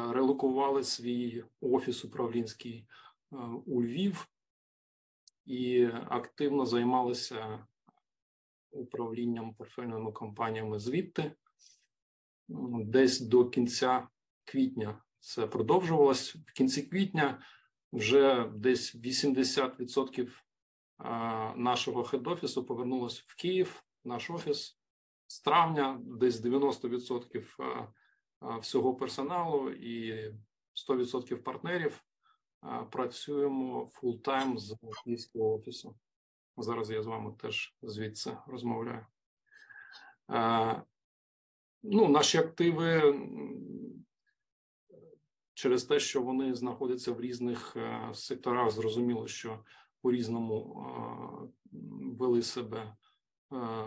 релокували свій офіс управлінський у Львів і активно займалися управлінням портфельними компаніями звідти. Десь до кінця квітня це продовжувалось. В кінці квітня вже десь 80% нашого хед-офісу повернулося в Київ, наш офіс з травня, десь 90% всього персоналу і 100% партнерів працюємо full-time з київського офісу. Зараз я з вами теж звідси розмовляю. Ну, наші активи через те, що вони знаходяться в різних секторах, зрозуміло, що по різному вели себе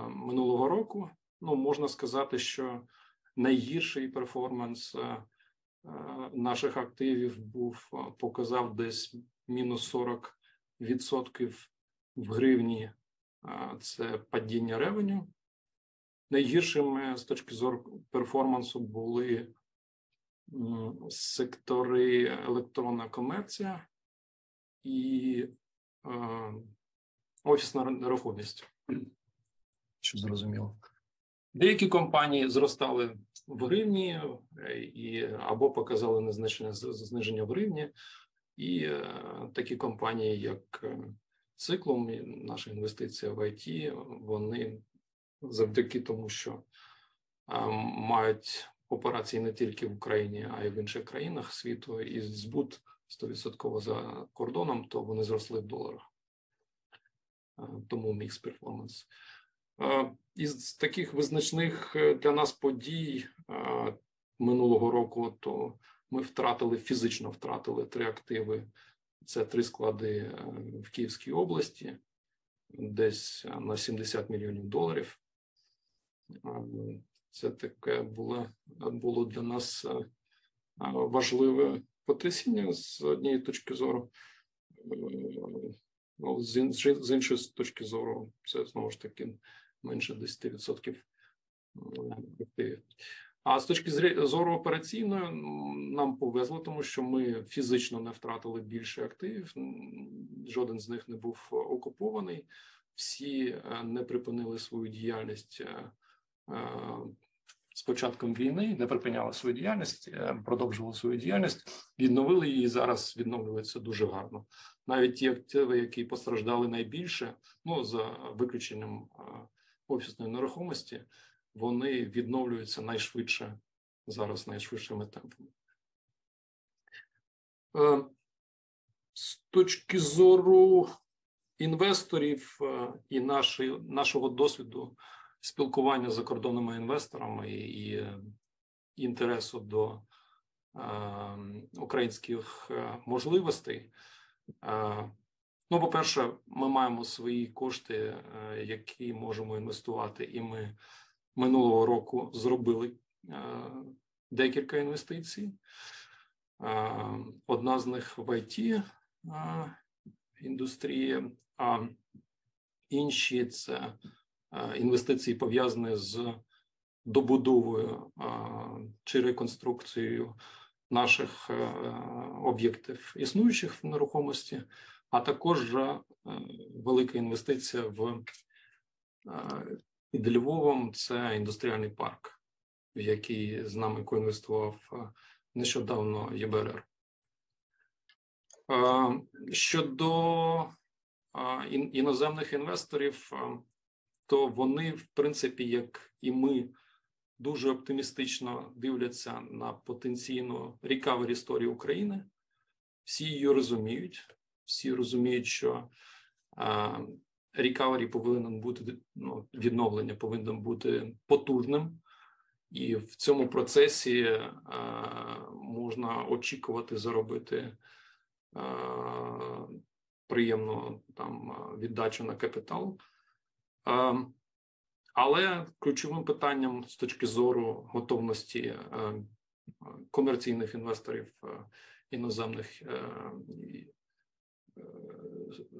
минулого року. Ну, можна сказати, що найгірший перформанс наших активів був показав десь мінус 40% в гривні. Це падіння ревеню. Найгіршими з точки зору перформансу були сектори електронна комерція і офісна нерухомість. Що зрозуміло. Деякі компанії зростали в гривні і або показали незначне зниження в гривні, і такі компанії, як Циклом, наша інвестиція в ІТ, вони завдяки тому, що мають операції не тільки в Україні, а й в інших країнах світу, і збут 100% за кордоном, то вони зросли в доларах. Тому мікс перформанс. Із таких визначних для нас подій минулого року, то ми втратили фізично втратили три активи. Це три склади в Київській області, десь на 70 мільйонів доларів. Це таке було було для нас важливе потрясіння з однієї точки зору. Ну, з, іншої точки зору, це знову ж таки менше 10% активів. А з точки зору операційної нам повезло, тому що ми фізично не втратили більше активів. Жоден з них не був окупований. Всі е, не припинили свою діяльність е, е, з початком війни, не припиняли свою діяльність, продовжували свою діяльність, відновили її. Зараз відновлюється дуже гарно. Навіть ті активи, які постраждали найбільше, ну за виключенням офісної нерухомості вони відновлюються найшвидше зараз, найшвидшими темпами. Е, з точки зору інвесторів е, і нашого досвіду спілкування з закордонними інвесторами і, і інтересу до е, українських е, можливостей. Е, ну, по-перше, ми маємо свої кошти, е, які можемо інвестувати, і ми минулого року зробили е, декілька інвестицій. Е, одна з них в it е, індустрії, а інші це інвестиції пов'язані з добудовою чи реконструкцією наших об'єктів існуючих в нерухомості, а також велика інвестиція в під Львовом це індустріальний парк, в який з нами коінвестував е, нещодавно ЄБРР. Е, щодо е, іноземних інвесторів, то вони, в принципі, як і ми, дуже оптимістично дивляться на потенційну рікавері історії України. Всі її розуміють, всі розуміють, що рікавері повинен бути ну, відновлення повинно бути потужним, і в цьому процесі е, можна очікувати заробити е, приємну там віддачу на капітал. Е, але ключовим питанням з точки зору готовності е, комерційних інвесторів е, іноземних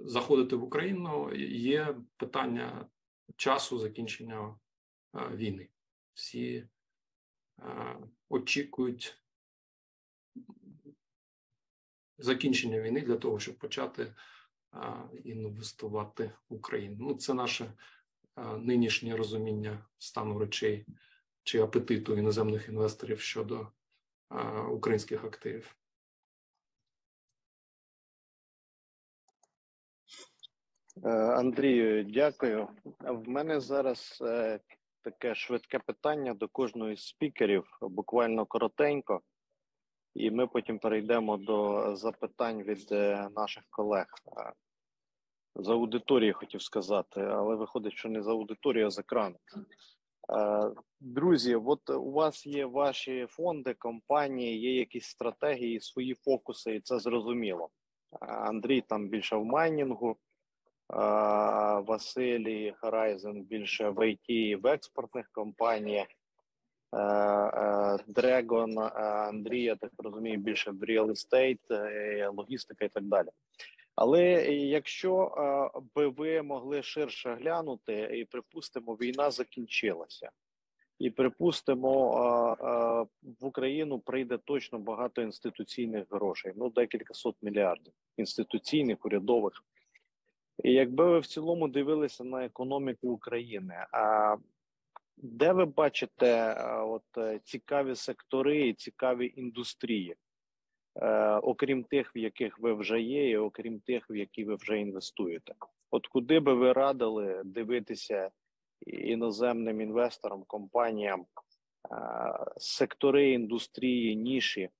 заходити в Україну, є питання часу закінчення е, війни. Всі е, очікують закінчення війни для того, щоб почати е, інвестувати в Україну. Ну, це наше нинішнє розуміння стану речей чи апетиту іноземних інвесторів щодо українських активів. Е, Андрію, дякую. В мене зараз е, таке швидке питання до кожного з спікерів, буквально коротенько, і ми потім перейдемо до запитань від е, наших колег. За аудиторією хотів сказати, але виходить, що не за аудиторію, а з екрану. Друзі, от у вас є ваші фонди, компанії, є якісь стратегії, свої фокуси, і це зрозуміло. Андрій там більше в майнінгу. Василій Харайзен більше в ІТ і в експортних компаніях. Дрегон Андрій, я так розумію, більше в real estate, логістика і так далі. Але якщо би ви могли ширше глянути, і припустимо, війна закінчилася, і припустимо, в Україну прийде точно багато інституційних грошей, ну декілька сот мільярдів інституційних, урядових. І якби ви в цілому дивилися на економіку України, а де ви бачите от е, цікаві сектори і цікаві індустрії, е, окрім тих, в яких ви вже є, і окрім тих, в які ви вже інвестуєте? От куди би ви радили дивитися іноземним інвесторам, компаніям, е, сектори індустрії, ніші?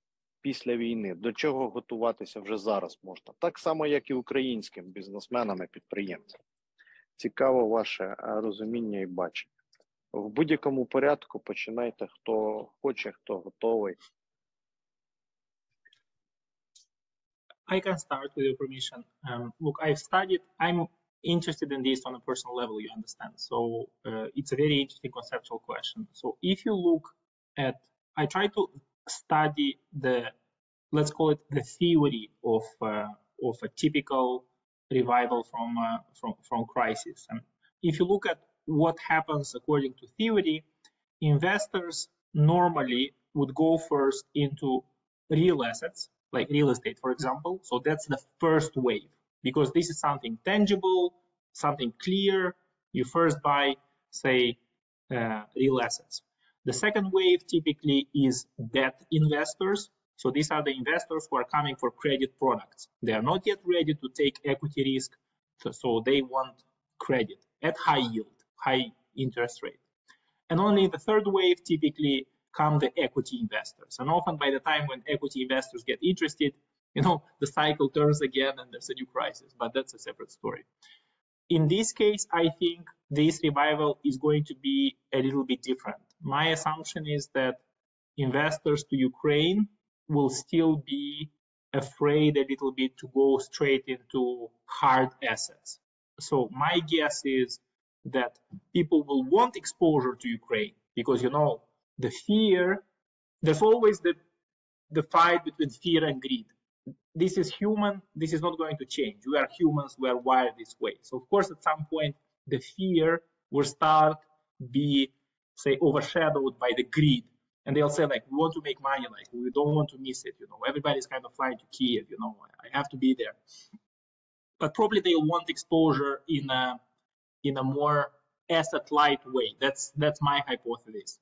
після війни, до чого готуватися вже зараз можна, так само, як і українським бізнесменам і підприємцям. Цікаво ваше е, розуміння і бачення. В будь-якому порядку починайте, хто хоче, хто готовий. I can start with your permission. Um, look, I've studied. I'm interested in this on a personal level, you understand. So uh, it's a very interesting conceptual question. So if you look at, I try to study the, let's call it the theory of uh, of a typical revival from uh, from from crisis. And if you look at what happens according to theory, investors normally would go first into real assets, like real estate, for example. So that's the first wave because this is something tangible, something clear. You first buy, say, uh, real assets. The second wave typically is debt investors. So these are the investors who are coming for credit products. They are not yet ready to take equity risk, so they want credit at high yield, high interest rate. And only the third wave typically come the equity investors. And often by the time when equity investors get interested, you know, the cycle turns again and there's a new crisis, but that's a separate story. In this case, I think this revival is going to be a little bit different. My assumption is that investors to Ukraine will still be afraid a little bit to go straight into hard assets. So my guess is that people will want exposure to Ukraine because you know the fear there's always the the fight between fear and greed. This is human this is not going to change. We are humans we are wired this way. So of course at some point the fear will start be say overshadowed by the greed. And they'll say like we want to make money like we don't want to miss it you know. Everybody's kind of flying to kiev you know. I have to be there. But probably they'll want exposure in a in a more asset light way. That's that's my hypothesis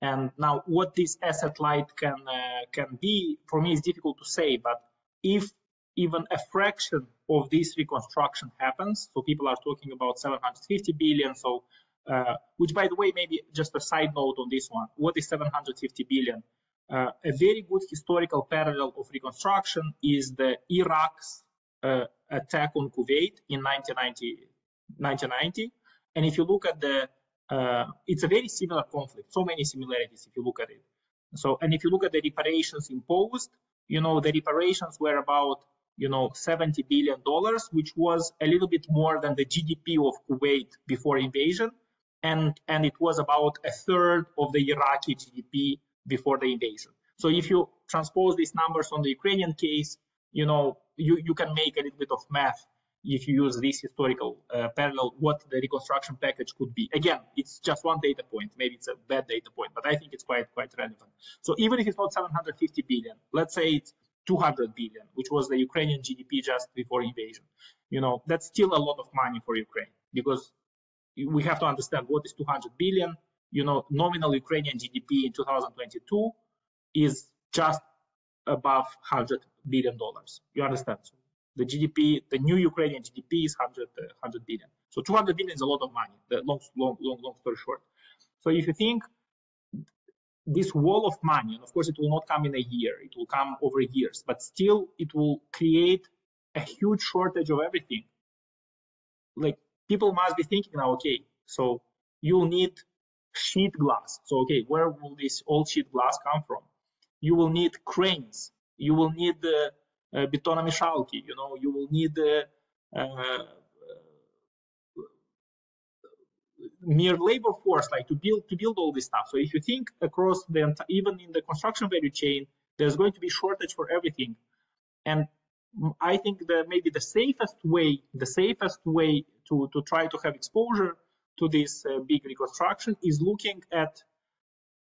and now what this asset light can uh, can be for me is difficult to say but if even a fraction of this reconstruction happens so people are talking about 750 billion so uh, which by the way maybe just a side note on this one what is 750 billion? Uh, a very good historical parallel of reconstruction is the iraq's uh, attack on kuwait in 1990 1990 and if you look at the uh, it's a very similar conflict. So many similarities if you look at it. So, and if you look at the reparations imposed, you know, the reparations were about, you know, 70 billion dollars, which was a little bit more than the GDP of Kuwait before invasion, and and it was about a third of the Iraqi GDP before the invasion. So if you transpose these numbers on the Ukrainian case, you know, you you can make a little bit of math if you use this historical uh, parallel, what the reconstruction package could be. Again, it's just one data point. Maybe it's a bad data point, but I think it's quite quite relevant. So even if it's not 750 billion, let's say it's 200 billion, which was the Ukrainian GDP just before invasion. You know, that's still a lot of money for Ukraine because we have to understand what is 200 billion. You know, nominal Ukrainian GDP in 2022 is just above 100 billion dollars. You understand? So the GDP, the new Ukrainian GDP is 100, uh, 100 billion. So 200 billion is a lot of money, the long, long, long, long story short. So if you think this wall of money, and of course it will not come in a year, it will come over years, but still it will create a huge shortage of everything. Like people must be thinking now, okay, so you'll need sheet glass. So, okay, where will this old sheet glass come from? You will need cranes. You will need the Э, uh, betonomyszalki. You know, you will need uh, mere labor force like to build to build all this stuff. So if you think across the even in the construction value chain, there's going to be shortage for everything, and I think that maybe the safest way, the safest way to, to try to have exposure to this uh, big reconstruction is looking at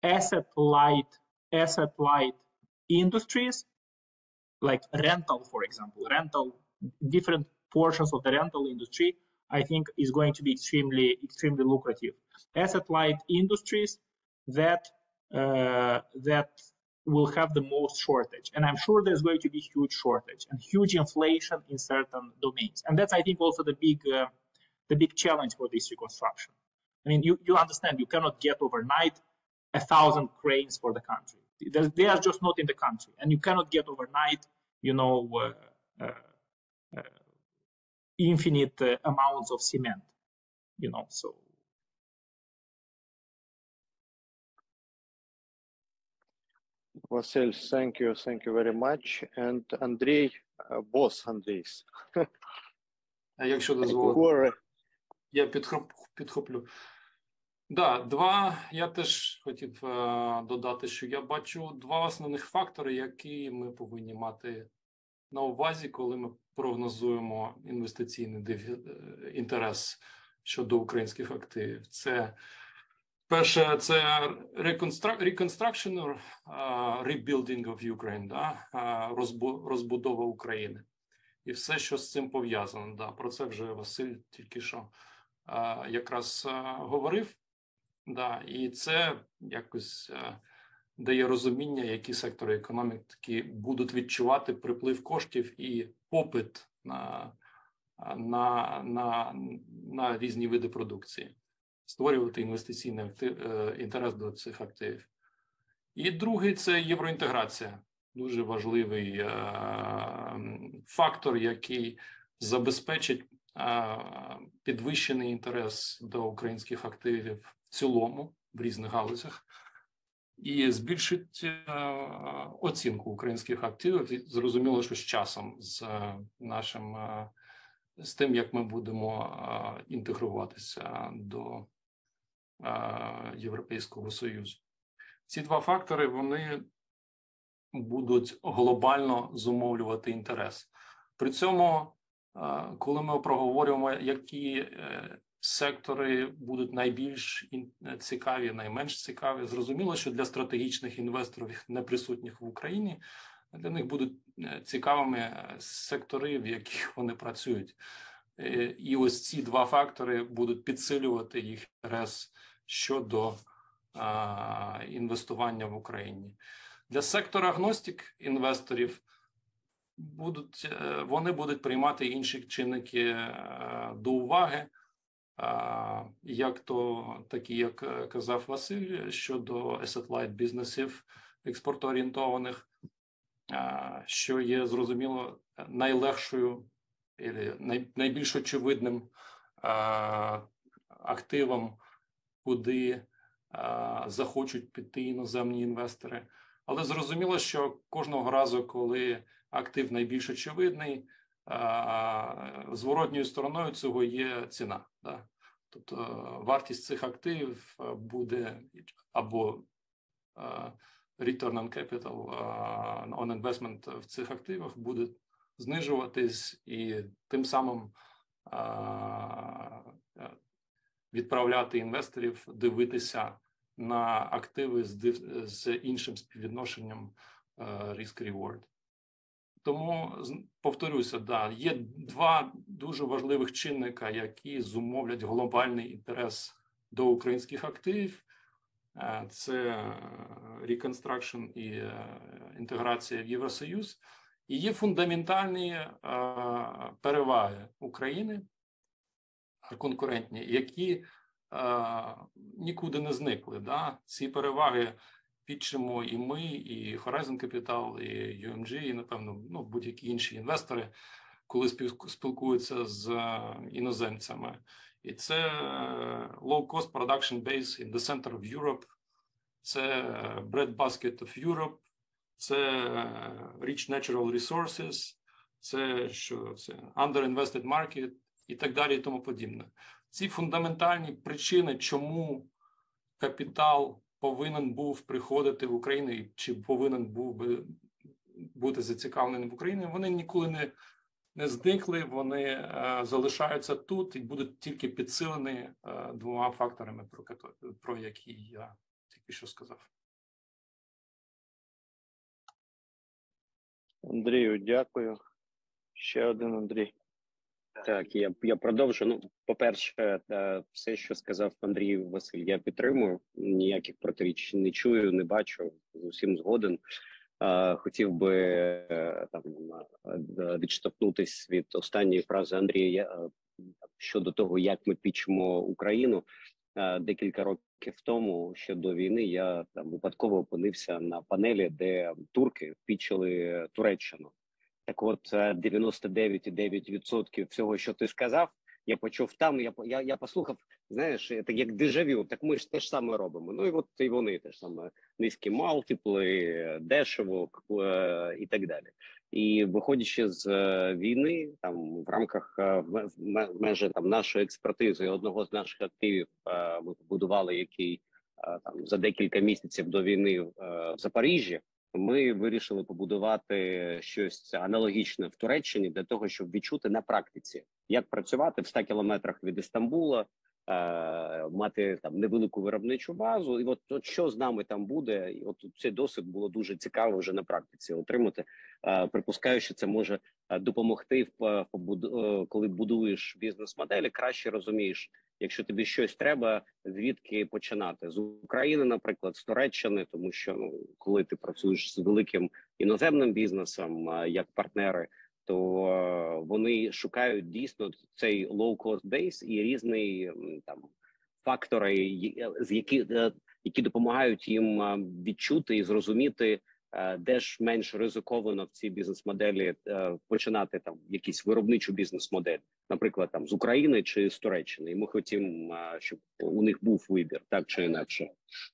asset light, asset light industries like rental, for example, rental, different portions of the rental industry, I think is going to be extremely, extremely lucrative. Asset light industries that uh, that will have the most shortage, and I'm sure there's going to be huge shortage and huge inflation in certain domains, and that's I think also the big uh, the big challenge for this reconstruction. I mean, you you understand you cannot get overnight a thousand cranes for the country they are just not in the country, and you cannot get overnight, you know, uh, uh, uh infinite uh, amounts of cement, you know. So. Vasil, thank you, thank you very much. And Andrei, uh, boss Andreis. Якщо дозволите, я підхоп, підхоплю. Да, два. Я теж хотів е, додати, що я бачу два основних фактори, які ми повинні мати на увазі, коли ми прогнозуємо інвестиційний дефі... Е, інтерес щодо українських активів. Це перше, це reconstruction, uh, rebuilding of Ukraine, да? uh, розбудова України. І все, що з цим пов'язано. Да, Про це вже Василь тільки що uh, якраз uh, говорив. Да, І це якось е, дає розуміння, які сектори економіки будуть відчувати приплив коштів і попит на на, на, на різні види продукції, створювати інвестиційний актив, е, інтерес до цих активів. І другий це євроінтеграція, дуже важливий е, фактор, який забезпечить підвищений інтерес до українських активів цілому в різних галузях і збільшить е, оцінку українських активів. Зрозуміло, що з часом з е, нашим е, з тим, як ми будемо інтегруватися до Європейського союзу. Ці два фактори вони будуть глобально зумовлювати інтерес. При цьому, коли ми проговорюємо, які сектори будуть найбільш цікаві, найменш цікаві. Зрозуміло, що для стратегічних інвесторів, не присутніх в Україні, для них будуть е, цікавими е, сектори, в яких вони працюють. Е, і ось ці два фактори будуть підсилювати їх інтерес щодо а, інвестування в Україні для сектора агностик інвесторів. Будуть вони будуть приймати інші чинники до уваги, як то такі, як е, казав Василь, щодо asset-light бізнесів експортоорієнтованих, що є зрозуміло найлегшою найбільш очевидним активом, куди захочуть піти іноземні інвестори. Але зрозуміло, що кожного разу, коли актив найбільш очевидний, зворотньою стороною цього є ціна. Да? Тобто вартість цих активів буде або return on capital on investment в цих активах буде знижуватись і тим самим відправляти інвесторів дивитися на активи з іншим співвідношенням risk-reward. Тому повторюся, да, є два дуже важливих чинника, які зумовлять глобальний інтерес до українських активів. Е, це reconstruction і е, інтеграція в Євросоюз, і є фундаментальні е, переваги України конкурентні, які нікуди не зникли. Да? Ці переваги пітчимо і ми, і Horizon Capital, і UMG, і напевно, ну будь-які інші інвестори, коли спілкуються з е, іноземцями, і це е, low cost production base in the center of Europe, це е, bread basket of Europe, це rich natural resources, це що це underinvested market і так далі, і тому подібне. Ці фундаментальні причини, чому капітал повинен був приходити в Україну, чи повинен був би бути зацікавлений в Україні, вони ніколи не не зникли, вони е, залишаються тут і будуть тільки підсилені е, двома факторами, про про які я тільки що сказав. Андрію, дякую. Ще один Андрій. Так, я я продовжу. Ну, по-перше, е, все, що сказав Андрій Василь, я підтримую. Ніяких протиріч не чую, не бачу. З усім згоден. Хотів би е, там відштовхнутись від останньої фрази Андрія е, щодо того, як ми пічемо Україну. Декілька років тому ще до війни я там випадково опинився на панелі, де турки пічили Туреччину. Так, от 99,9% е, всього, що ти сказав, я почув там. Я я, я послухав. Знаєш, так як дежавю, так ми ж те ж саме робимо. Ну і от і вони теж саме низькі малтипли, дешево і так далі. І виходячи з війни, там в рамках межі там нашої експертизи одного з наших активів ми побудували, який там за декілька місяців до війни в Запоріжжі. Ми вирішили побудувати щось аналогічне в Туреччині для того, щоб відчути на практиці, як працювати в 100 кілометрах від Істамбула, е, мати там невелику виробничу базу. І от, от що з нами там буде, і от цей досвід було дуже цікаво вже на практиці отримати. Е, припускаю, що це може е, допомогти в, в, в коли будуєш бізнес-моделі, краще розумієш. Якщо тобі щось треба, звідки починати з України, наприклад, з Туреччини, тому що ну коли ти працюєш з великим іноземним бізнесом як партнери, то вони шукають дійсно цей low-cost base і різні там фактори, з які е, які допомагають їм відчути і зрозуміти. Е, де ж менш ризиковано в цій бізнес-моделі е, починати там якісь виробничу бізнес-модель, наприклад, там з України чи з Туреччини, і ми хотімо, щоб у них був вибір, так чи інакше.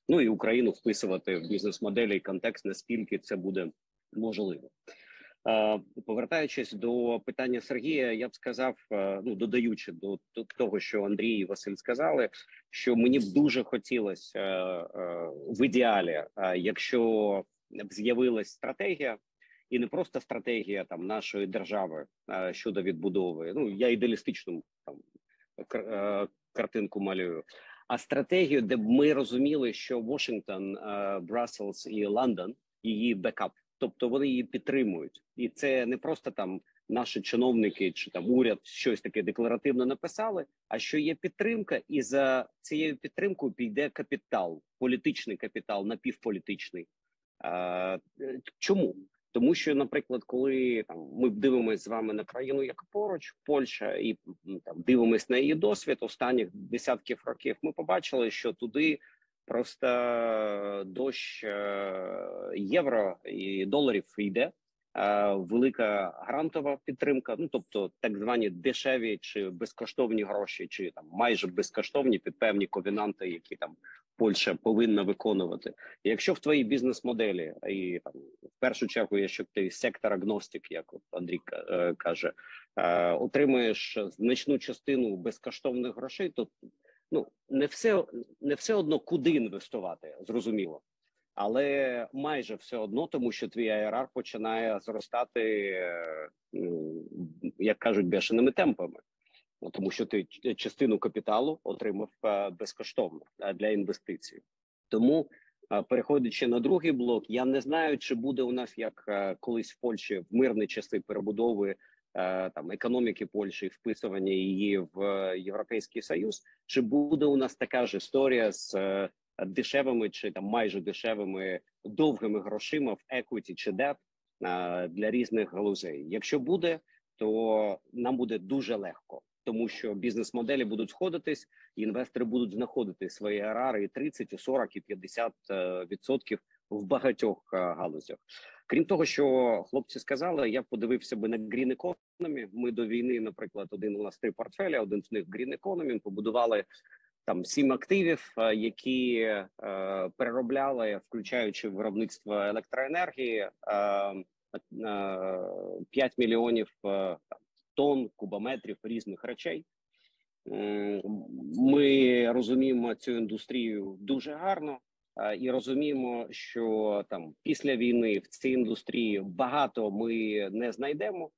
Ну і Україну вписувати в бізнес-моделі і контекст, наскільки це буде можливо. Е, повертаючись до питання Сергія, я б сказав, ну додаючи до, до того, що Андрій і Василь сказали, що мені б дуже хотілося в ідеалі, якщо з'явилась стратегія, і не просто стратегія там нашої держави щодо відбудови. Ну я ідеалістичну там е, картинку малюю. А стратегію, де б ми розуміли, що Вашингтон, Брюсселс і Лондон її бекап, тобто вони її підтримують, і це не просто там наші чиновники чи там уряд щось таке декларативно написали. А що є підтримка, і за цією підтримкою піде капітал, політичний капітал, напівполітичний. Чому? Тому що, наприклад, коли там ми дивимося з вами на країну, як поруч Польща, і там дивимося на її досвід останніх десятків років, ми побачили, що туди просто дощ е, євро і доларів йде. Велика грантова підтримка, ну тобто так звані дешеві чи безкоштовні гроші, чи там майже безкоштовні під певні ковінанти, які там Польща повинна виконувати. І якщо в твоїй бізнес-моделі і там в першу чергу, якщо ти сектор агностик, як от Андрій е, каже, е, отримуєш значну частину безкоштовних грошей, то ну не все не все одно куди інвестувати, зрозуміло. Але майже все одно, тому що твій ARR починає зростати, е, як кажуть, бешеними темпами. Ну, тому що ти частину капіталу отримав е, безкоштовно е, для інвестицій. Тому, переходячи на другий блок, я не знаю, чи буде у нас як колись в Польщі в мирні часи перебудови там економіки Польщі, вписування її в Європейський Союз, чи буде у нас така ж історія з дешевими чи там майже дешевими довгими грошима в equity чи debt для різних галузей? Якщо буде, то нам буде дуже легко тому що бізнес-моделі будуть сходитись, інвестори будуть знаходити свої арари і 30, і 40, і 50 е, відсотків в багатьох е, галузях. Крім того, що хлопці сказали, я подивився би на Green Economy. Ми до війни, наприклад, один у нас три портфеля, один з них Green Economy, побудували там сім активів, е, які е, переробляли, включаючи виробництво електроенергії, е, 5 мільйонів тонн, кубометрів різних речей. Ми розуміємо цю індустрію дуже гарно і розуміємо, що там після війни в цій індустрії багато ми не знайдемо.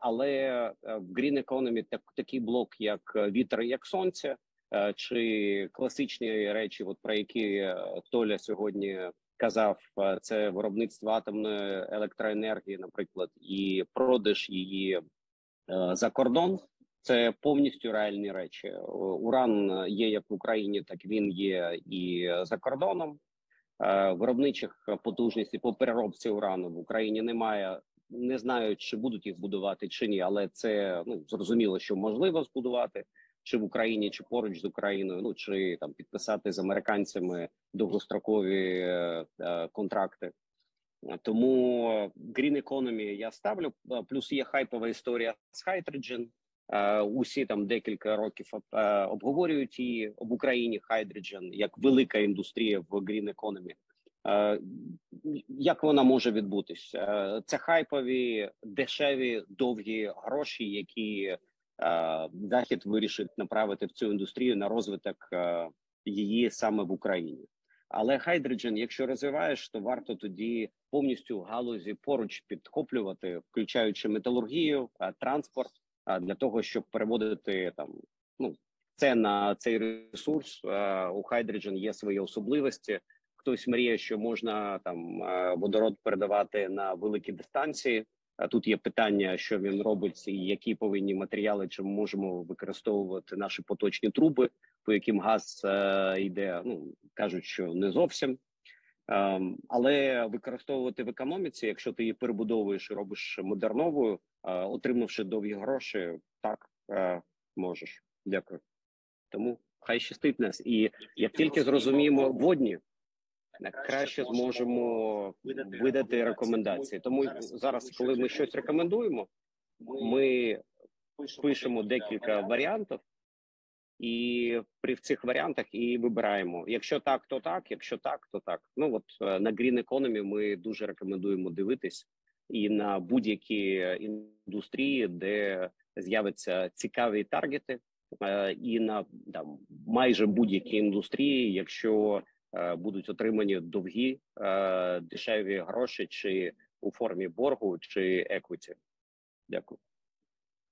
Але в Green Economy так, такий блок, як вітер, як сонце, чи класичні речі, от про які Толя сьогодні казав, це виробництво атомної електроенергії, наприклад, і продаж її Е, за кордон. Це повністю реальні речі. Уран є як в Україні, так він є і за кордоном. Е, виробничих потужностей по переробці урану в Україні немає. Не знаю, чи будуть їх будувати чи ні, але це ну зрозуміло, що можливо збудувати чи в Україні, чи поруч з Україною. Ну чи там підписати з американцями довгострокові е, е контракти. Тому Green Economy я ставлю. Плюс є хайпова історія з Hydrogen. Усі там декілька років обговорюють її в Україні Hydrogen як велика індустрія в Green Economy. Як вона може відбутися? Це хайпові, дешеві, довгі гроші, які захід вирішить направити в цю індустрію на розвиток її саме в Україні. Але хайдроджен, якщо розвиваєш, то варто тоді повністю галузі поруч підхоплювати, включаючи металургію, транспорт, для того, щоб переводити там ну це на цей ресурс. У хайдроджен є свої особливості. Хтось мріє, що можна там водород передавати на великі дистанції. А тут є питання, що він робить, і які повинні матеріали, чи ми можемо використовувати наші поточні труби, по яким газ е, йде. Ну кажуть, що не зовсім. Е, але використовувати в економіці, якщо ти її перебудовуєш і робиш модерновою, е, отримавши довгі гроші, так е, можеш. Дякую. Тому хай щастить нас, і як тільки зрозуміємо водні краще зможемо видати рекомендації. Тому зараз, коли ми щось рекомендуємо, ми пишемо декілька варіантів, і при цих варіантах і вибираємо. Якщо так, то так. Якщо так, то так. Ну от е, на Green Economy ми дуже рекомендуємо дивитись і на будь-які індустрії, де з'являться цікаві таргети, е, і на там майже будь-які індустрії, якщо будуть отримані довгі е, дешеві гроші, чи у формі боргу, чи еквіті. Дякую.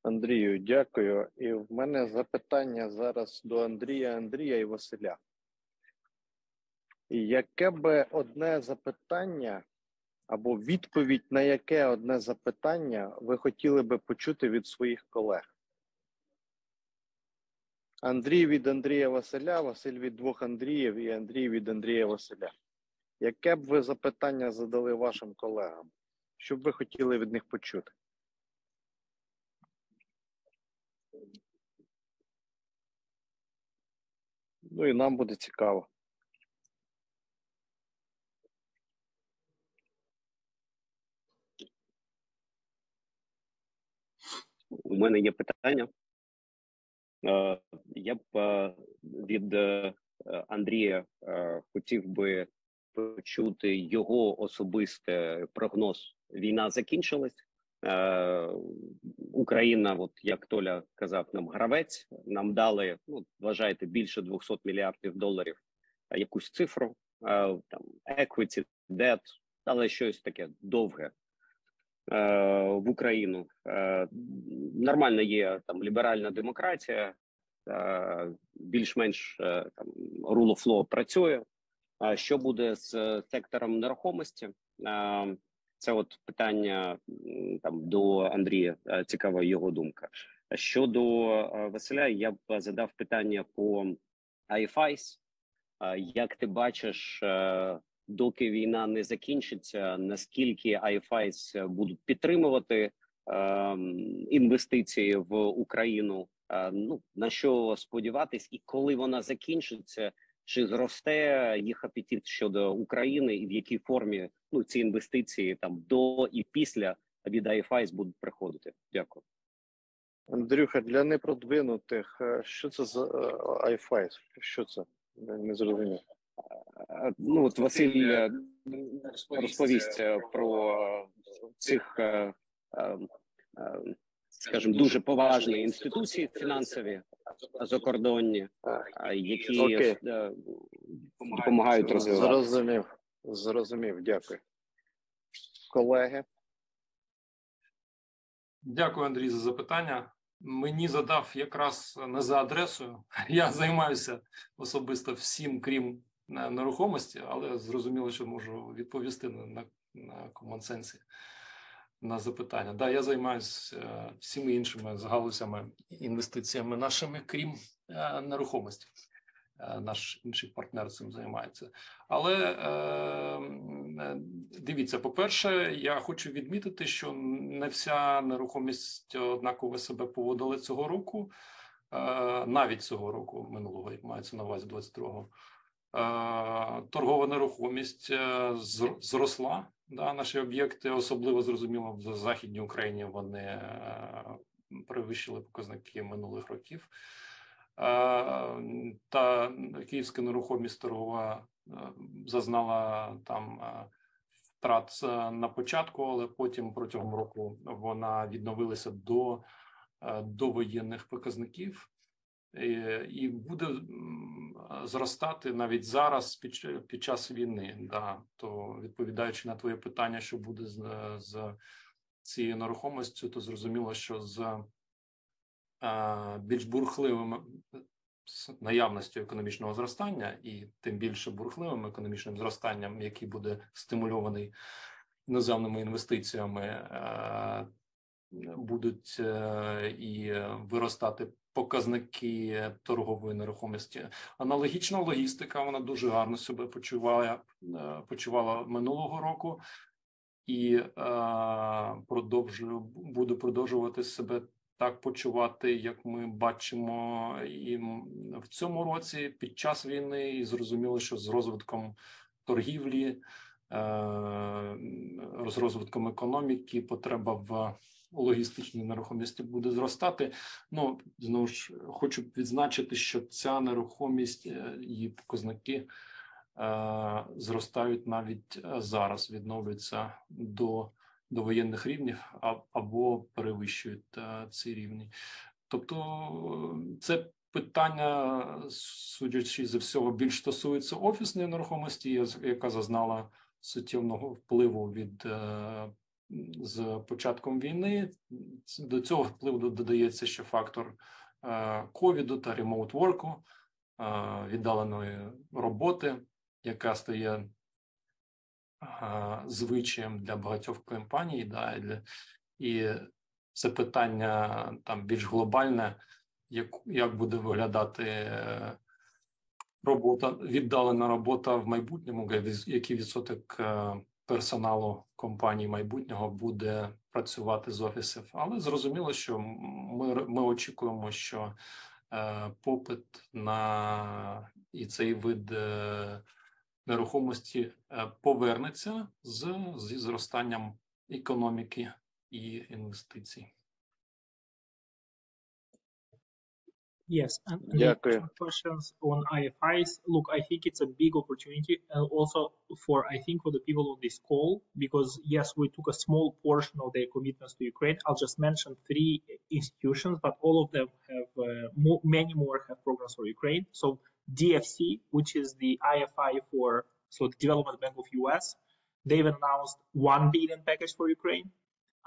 Андрію, дякую. І в мене запитання зараз до Андрія, Андрія і Василя. Яке би одне запитання або відповідь на яке одне запитання ви хотіли би почути від своїх колег? Андрій від Андрія Василя, Василь від двох Андріїв і Андрій від Андрія Василя. Яке б ви запитання задали вашим колегам? Що б ви хотіли від них почути? Ну і нам буде цікаво. У мене є питання. Е, я б е, від е, Андрія хотів би почути його особистий прогноз. Війна закінчилась. Україна, от як Толя казав, нам гравець. Нам дали ну вважайте більше 200 мільярдів доларів. Якусь цифру там equity, debt, але щось таке довге. Е, в Україну. Е, нормально є там ліберальна демократія, е, більш-менш там rule of law працює. Що буде з сектором нерухомості? Це от питання там до Андрія. Цікава його думка. Щодо Василя, я б задав питання по IFIs. Як ти бачиш доки війна не закінчиться, наскільки IFIs будуть підтримувати е, інвестиції в Україну? Е, ну на що сподіватись, і коли вона закінчиться, чи зросте їх апетит щодо України, і в якій формі ну ці інвестиції там до і після від IFIs будуть приходити? Дякую. Андрюха, для непродвинутих, е, що це за IFIs? Що це? Не зрозумів. Ну от Василь е, розповість е, про цих, е, скажімо, дуже поважні інституції фінансові закордонні, які Окей. допомагають розвивати. Зрозумів, зрозумів. Дякую, колеги. Дякую, Андрій, за запитання. Мені задав якраз не за адресою. Я займаюся особисто всім, крім нерухомості, але зрозуміло, що можу відповісти на на, на на запитання. Да, я займаюся е, всіми іншими галузями інвестиціями нашими, крім е, нерухомості. Е, наш інший партнер цим займається, але дивіться, по-перше, я хочу відмітити, що не вся нерухомість однаково себе поводила цього року, навіть цього року минулого, як мається на увазі 22-го. Е, торгова нерухомість е, зросла. Да, Наші об'єкти, особливо зрозуміло, в Західній Україні вони е, перевищили показники минулих років. та київська нерухомість торгова зазнала там втрат на початку, але потім протягом року вона відновилася до довоєнних показників. І буде зростати навіть зараз під під час війни. Да, То відповідаючи на твоє питання, що буде з з цією нерухомістю, то зрозуміло, що з більш бурхливим з наявністю економічного зростання, і тим більше бурхливим економічним зростанням, який буде стимульований іноземними інвестиціями, будуть е, і виростати показники торгової нерухомості. Аналогічна логістика вона дуже гарно себе почуває е, почувала минулого року і е, продовжує буде продовжувати себе так почувати, як ми бачимо, і в цьому році під час війни, і зрозуміло, що з розвитком торгівлі, е, з розвитком економіки, потреба в логістичній нерухомості буде зростати. Ну знову ж хочу відзначити, що ця нерухомість е, її показники е, зростають навіть зараз, відновлюються до до воєнних рівнів або перевищують е, ці рівні. Тобто це питання, судячи за всього, більш стосується офісної нерухомості, яка зазнала суттєвного впливу від е, з початком війни. До цього впливу додається ще фактор е, ковіду та ремоут-ворку, віддаленої роботи, яка стає звичаєм для багатьох компаній, да, і, для, і це питання там більш глобальне, як як буде виглядати е, робота, віддалена робота в майбутньому, який відсоток е, персоналу компаній майбутнього буде працювати з офісів. Але зрозуміло, що ми ми очікуємо, що е, попит на і цей вид. Е, нерухомості е, повернеться з зі зростанням економіки і інвестицій. Yes, and Дякую. questions on IFIs. Look, I think it's a big opportunity, and also for I think for the people on this call, because yes, we took a small portion of their commitments to Ukraine. I'll just mention three institutions, but all of them have uh, more, many more have programs for Ukraine. So DFC, which is the IFI for so the Development Bank of US, they've announced one billion package for Ukraine.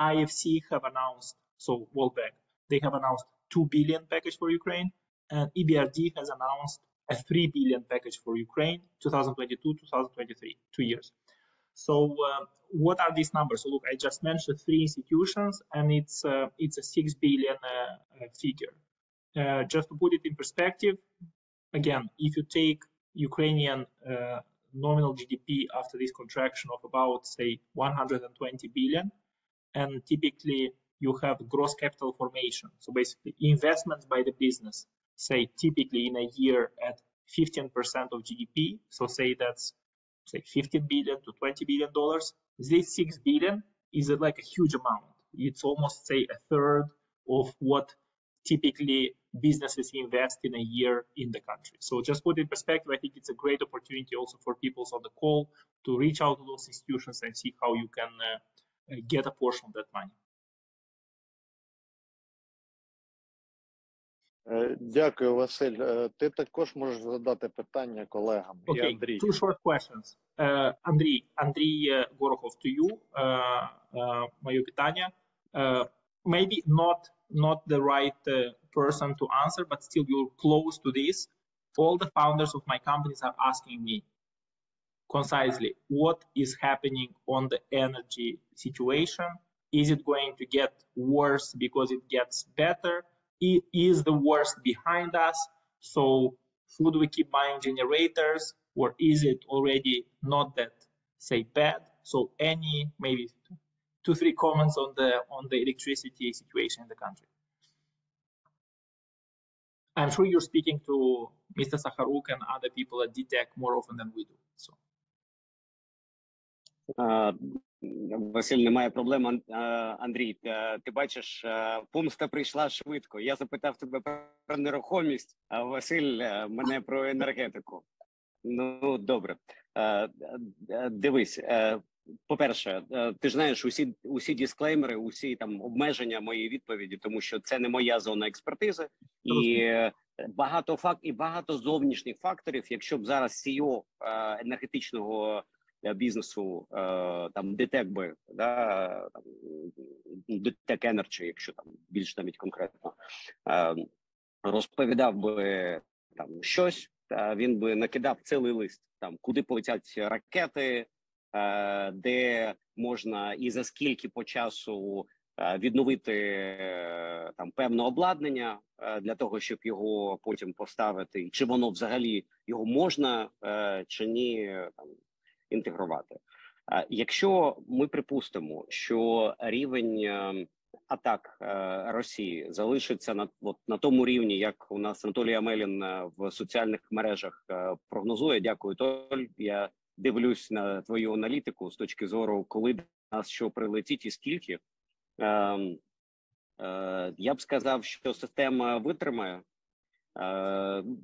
IFC have announced so World Bank they have announced two billion package for Ukraine, and EBRD has announced a three billion package for Ukraine 2022-2023, two years. So uh, what are these numbers? So look, I just mentioned three institutions, and it's uh, it's a six billion uh, figure. Uh, just to put it in perspective, again, if you take Ukrainian uh, nominal GDP after this contraction of about, say, 120 billion, and typically you have gross capital formation. So basically, investments by the business, say, typically in a year at 15% of GDP. So say that's say 15 billion to 20 billion dollars. This 6 billion is like a huge amount. It's almost say a third of what typically businesses invest in a year in the country. So just put in perspective, I think it's a great opportunity also for people on the call to reach out to those institutions and see how you can uh, uh get a portion of that money. Дякую, Василь. Ти також можеш задати питання колегам. Okay, І Андрій. Two short questions. Uh, Андрій, Андрій Горохов, to you. Uh, uh, моє питання. Uh, maybe not not the right uh, person to answer, but still you're close to this. All the founders of my companies are asking me concisely what is happening on the energy situation. Is it going to get worse because it gets better? Is the worst behind us? So should we keep buying generators or is it already not that say bad? So any maybe two, three comments on the on the electricity situation in the country. I'm sure you're speaking to Mr. Sakharuk and other people at DTEC more often than we do. So. Uh, Василь, немає проблем. Андрій, ти бачиш, помста прийшла швидко. Я запитав тебе про нерухомість, а Василь мене про енергетику. Ну добре, дивись. По-перше, ти ж знаєш усі усі дисклеймери, усі там обмеження моєї відповіді, тому що це не моя зона експертизи, і багато факт і багато зовнішніх факторів. Якщо б зараз CEO енергетичного бізнесу там ДТЕК би да там ДТЕК Energy, якщо там більш навіть конкретно розповідав би там щось, та він би накидав цілий лист там, куди полетять ракети, де можна і за скільки по часу відновити там певне обладнання для того, щоб його потім поставити, чи воно взагалі його можна чи ні там інтегрувати. Якщо ми припустимо, що рівень е, атак е, Росії залишиться на от на тому рівні, як у нас Анатолій Амелін е, в соціальних мережах прогнозує. Дякую, Толь. Я дивлюсь на твою аналітику з точки зору, коли нас що прилетить і скільки. Ем, я б сказав, що система витримає.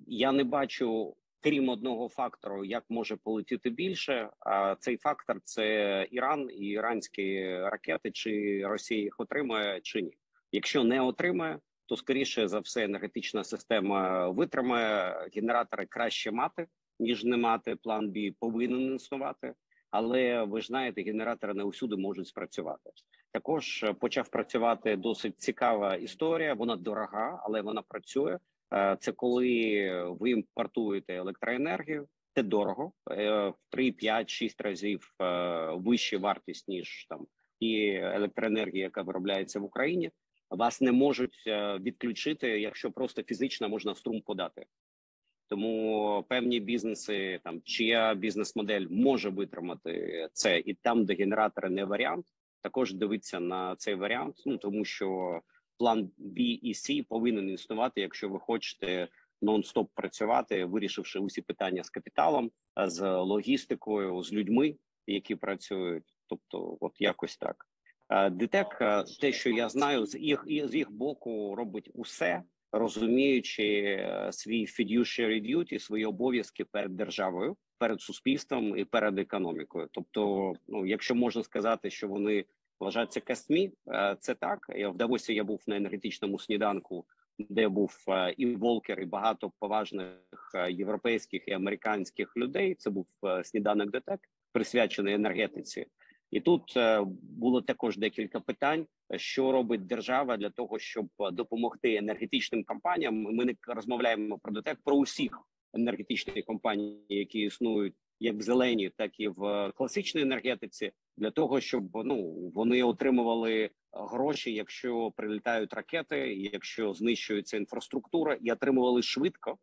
Я не бачу крім одного фактору, як може полетіти більше. А цей фактор це Іран і іранські ракети, чи Росія їх отримає, чи ні. Якщо не отримає, то скоріше за все енергетична система витримає генератори краще мати ніж не мати. План Б повинен існувати. Але ви знаєте, генератори не усюди можуть спрацювати. Також почав працювати досить цікава історія. Вона дорога, але вона працює. Е, це коли ви імпортуєте електроенергію, це дорого е, в 3, 5, 6 разів е, вища вартість ніж там і електроенергія, яка виробляється в Україні. Вас не можуть відключити, якщо просто фізично можна струм подати. Тому певні бізнеси, там чия бізнес-модель може витримати це, і там, де генератори не варіант, також дивиться на цей варіант. Ну тому що план B і C повинен існувати, якщо ви хочете нон-стоп працювати, вирішивши усі питання з капіталом, з логістикою, з людьми, які працюють. Тобто, от якось так. ДТЕК, те, що я знаю, з їх з їх боку робить усе, розуміючи е, свій fiduciary duty, свої обов'язки перед державою, перед суспільством і перед економікою. Тобто, ну якщо можна сказати, що вони вважаються кастмі. Е, це так. Я в Давосі я був на енергетичному сніданку, де був е, і Волкер, і багато поважних е, європейських і американських людей. Це був сніданок ДТЕК, присвячений енергетиці. І тут було також декілька питань, що робить держава для того, щоб допомогти енергетичним компаніям. Ми не розмовляємо про ДТЕК, про усіх енергетичних компаній, які існують як в зеленій, так і в класичній енергетиці, для того, щоб ну вони отримували гроші, якщо прилітають ракети, якщо знищується інфраструктура, і отримували швидко.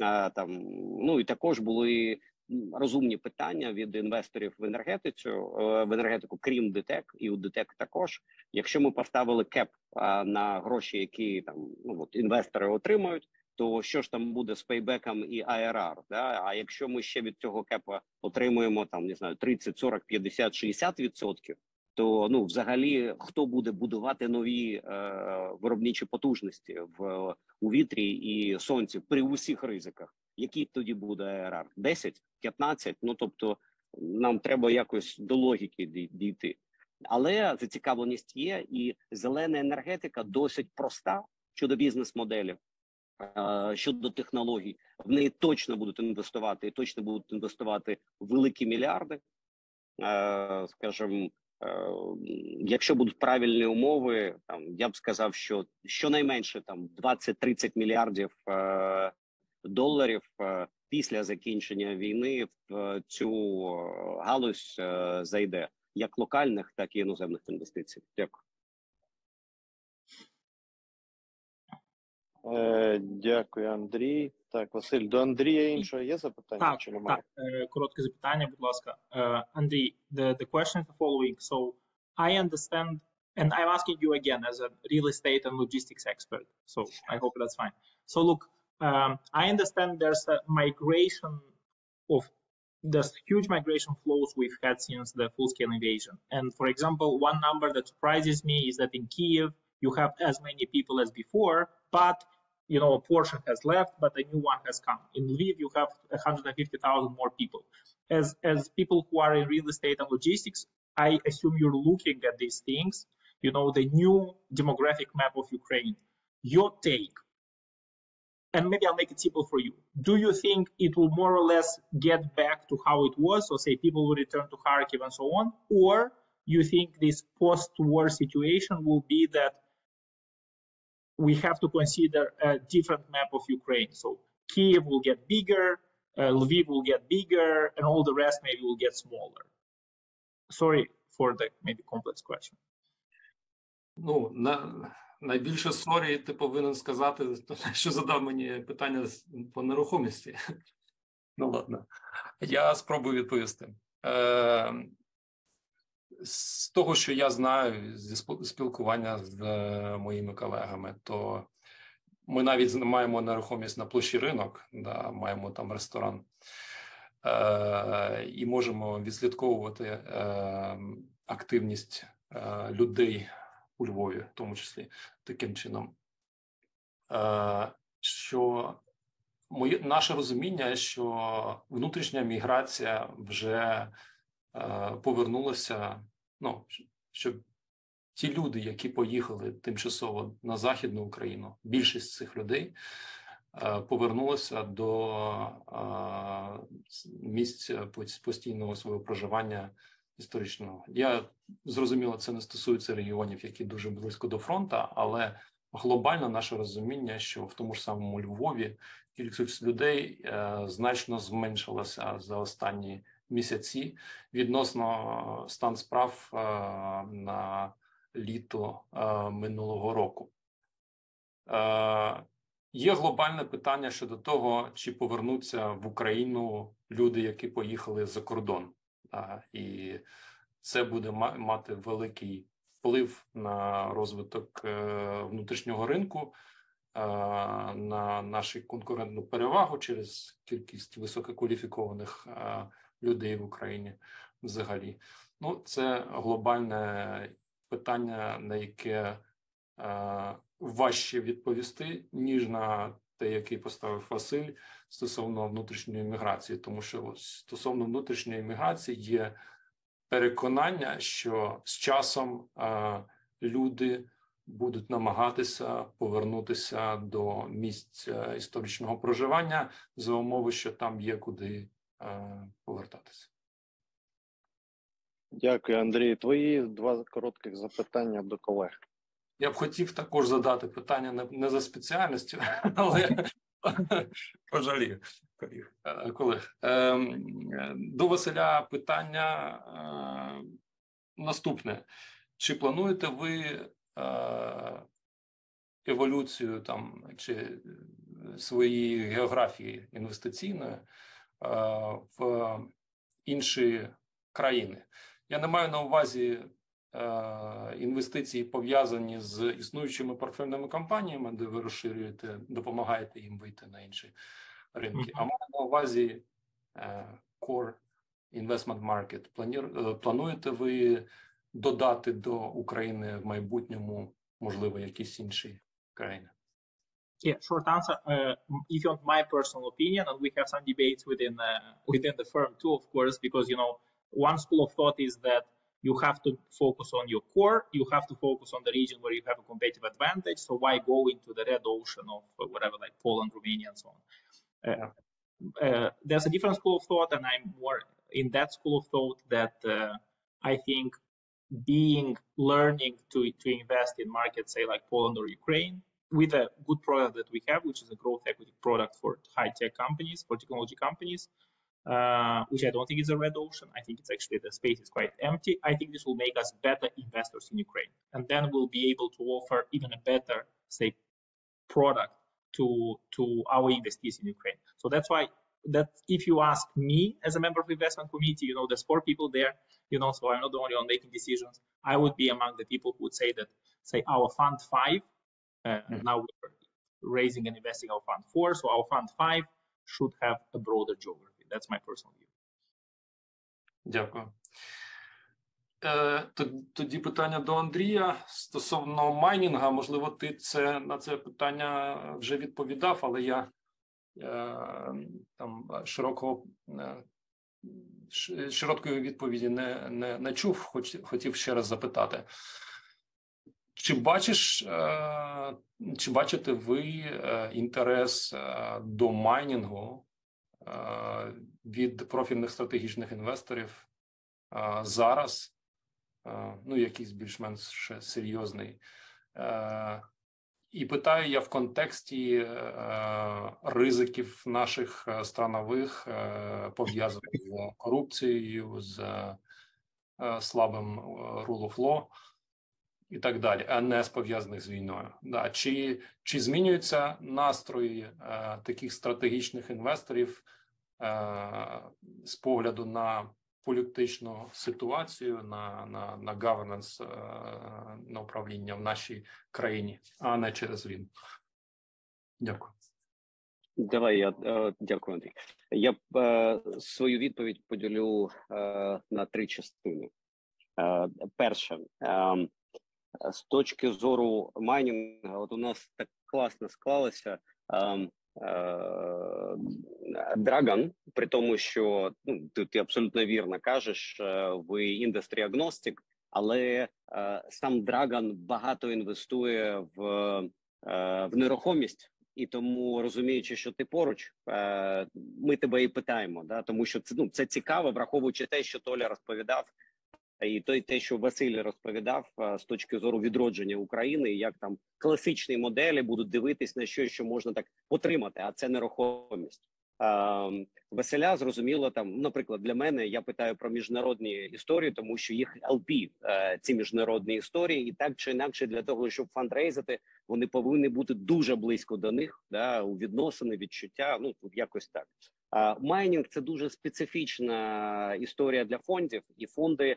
А, там ну і також були розумні питання від інвесторів в енергетицю е, в енергетику, крім ДТЕК, і у ДТЕК також. Якщо ми поставили кеп на гроші, які там ну от інвестори отримують, то що ж там буде з пейбеком і IRR, Да? А якщо ми ще від цього кепа отримуємо там не знаю 30, 40, 50, 60 відсотків, то ну взагалі хто буде будувати нові е, виробничі потужності в у вітрі і сонці при усіх ризиках? Який тоді буде IRR? 10, 15? Ну тобто нам треба якось до логіки дійти. Але зацікавленість є, і зелена енергетика досить проста щодо бізнес-моделі. Щодо технологій, в неї точно будуть інвестувати і точно будуть інвестувати великі мільярди. Скажімо, якщо будуть правильні умови, там я б сказав, що щонайменше там 20-30 мільярдів доларів після закінчення війни в цю галузь зайде як локальних, так і іноземних інвестицій. Дякую. Дякую, Андрій. Так, Василь, до Андрія іншого є запитання так, чи немає? Так, е, коротке запитання, будь ласка. Uh, Андрій, the, the question is the following. So, I understand, and I'm asking you again as a real estate and logistics expert. So, I hope that's fine. So, look, um, I understand there's a migration of there's huge migration flows we've had since the full-scale invasion. And for example, one number that surprises me is that in Kiev you have as many people as before, but you know a portion has left, but a new one has come. In Lviv, you have 150,000 more people. As as people who are in real estate and logistics, I assume you're looking at these things. You know the new demographic map of Ukraine. Your take and maybe I'll make it simple for you. Do you think it will more or less get back to how it was? So say people will return to Kharkiv and so on, or you think this post-war situation will be that we have to consider a different map of Ukraine. So Kiev will get bigger, uh, Lviv will get bigger, and all the rest maybe will get smaller. Sorry for the maybe complex question. Ну, на, найбільше sorry ти повинен сказати, що задав мені питання по нерухомості. Ну, ладно, я спробую відповісти. Е, З того, що я знаю зі спілкування з е, моїми колегами, то ми навіть маємо нерухомість на площі ринок, да, маємо там ресторан, е, і можемо відслідковувати е, активність е, людей у Львові, в тому числі таким чином, е, що моє наше розуміння, що внутрішня міграція вже е, повернулася. Ну що ті люди, які поїхали тимчасово на західну Україну, більшість цих людей е, повернулися до місць постійного свого проживання історичного. Я зрозуміло, це не стосується регіонів, які дуже близько до фронту, але глобально наше розуміння, що в тому ж самому Львові кількість людей е, значно зменшилася за останні місяці відносно стан справ е, на літо е, минулого року. Е, Є глобальне питання щодо того, чи повернуться в Україну люди, які поїхали за кордон і це буде мати великий вплив на розвиток е, внутрішнього ринку, е, на нашу конкурентну перевагу через кількість висококваліфікованих е, людей в Україні. Взагалі, ну це глобальне питання, на яке важче відповісти ніж на те, який поставив Василь стосовно внутрішньої міграції, тому що стосовно внутрішньої міграції є переконання, що з часом е, люди будуть намагатися повернутися до місць е, історичного проживання за умови, що там є куди е, повертатися. Дякую, Андрій. Твої два коротких запитання до колег. Я б хотів також задати питання не за спеціальністю, але пожалію колег. Ем, до Василя питання е, наступне: чи плануєте ви е, еволюцію там чи своєї географії інвестиційної е, в інші країни? Я не маю на увазі Е, інвестиції пов'язані з існуючими портфельними компаніями, де ви розширюєте, допомагаєте їм вийти на інші ринки. А маю на увазі е, core investment market. Е, плануєте ви додати до України в майбутньому, можливо, якісь інші країни? Yeah, short answer. Uh, if you want my personal opinion, and we have some debates within uh, within the firm too, of course, because you know one school of thought is that you have to focus on your core. You have to focus on the region where you have a competitive advantage. So why go into the red ocean of whatever, like Poland, Romania, and so on? Uh, uh, there's a different school of thought, and I'm more in that school of thought that uh, I think being learning to to invest in markets, say like Poland or Ukraine, with a good product that we have, which is a growth equity product for high tech companies, for technology companies, uh, which I don't think is a red ocean. I think it's actually the space is quite empty. I think this will make us better investors in Ukraine, and then we'll be able to offer even a better, say, product to to our investees in Ukraine. So that's why that if you ask me as a member of the investment committee, you know, there's four people there, you know, so I'm not the only one making decisions. I would be among the people who would say that, say, our fund five, mm-hmm. now we're raising and investing our fund four, so our fund five should have a broader geography. That's my personal view. Дякую. Е, тоді питання до Андрія стосовно майнінга. Можливо, ти це на це питання вже відповідав, але я е, там широкого е, широкої відповіді не не, не чув, хоч хотів ще раз запитати. Чи бачиш, чи бачите ви інтерес до майнінгу від профільних стратегічних інвесторів зараз? ну якийсь більш-менш серйозний. І питаю я в контексті е, ризиків наших е, странових е, пов'язаних з корупцією, з слабим rule of law і так далі, а не з пов'язаних з війною. Да. Чи чи змінюються настрої таких стратегічних інвесторів з погляду на політичну ситуацію на на, на governance, е, на управління в нашій країні, а не через війну. Дякую. Давай я е, дякую, Андрій. Я е, свою відповідь поділю на три частини. Перше, з точки зору майнінгу, от у нас так класно склалося. Драган, при тому, що ну ти, абсолютно вірно кажеш, е, ви індустрі агностик, але сам Драган багато інвестує в в нерухомість, і тому розуміючи, що ти поруч, е, ми тебе і питаємо. Да, тому що це ну це цікаво, враховуючи те, що Толя розповідав і той те, що Василь розповідав з точки зору відродження України, як там класичні моделі будуть дивитись на щось, що можна так отримати, а це нерухомість. Веселя зрозуміло там, наприклад, для мене я питаю про міжнародні історії, тому що їх LP, е, ці міжнародні історії, і так чи інакше для того, щоб фандрейзити, вони повинні бути дуже близько до них, да у відносини, відчуття. Ну якось так. Майнінг це дуже специфічна історія для фондів, і фонди Е,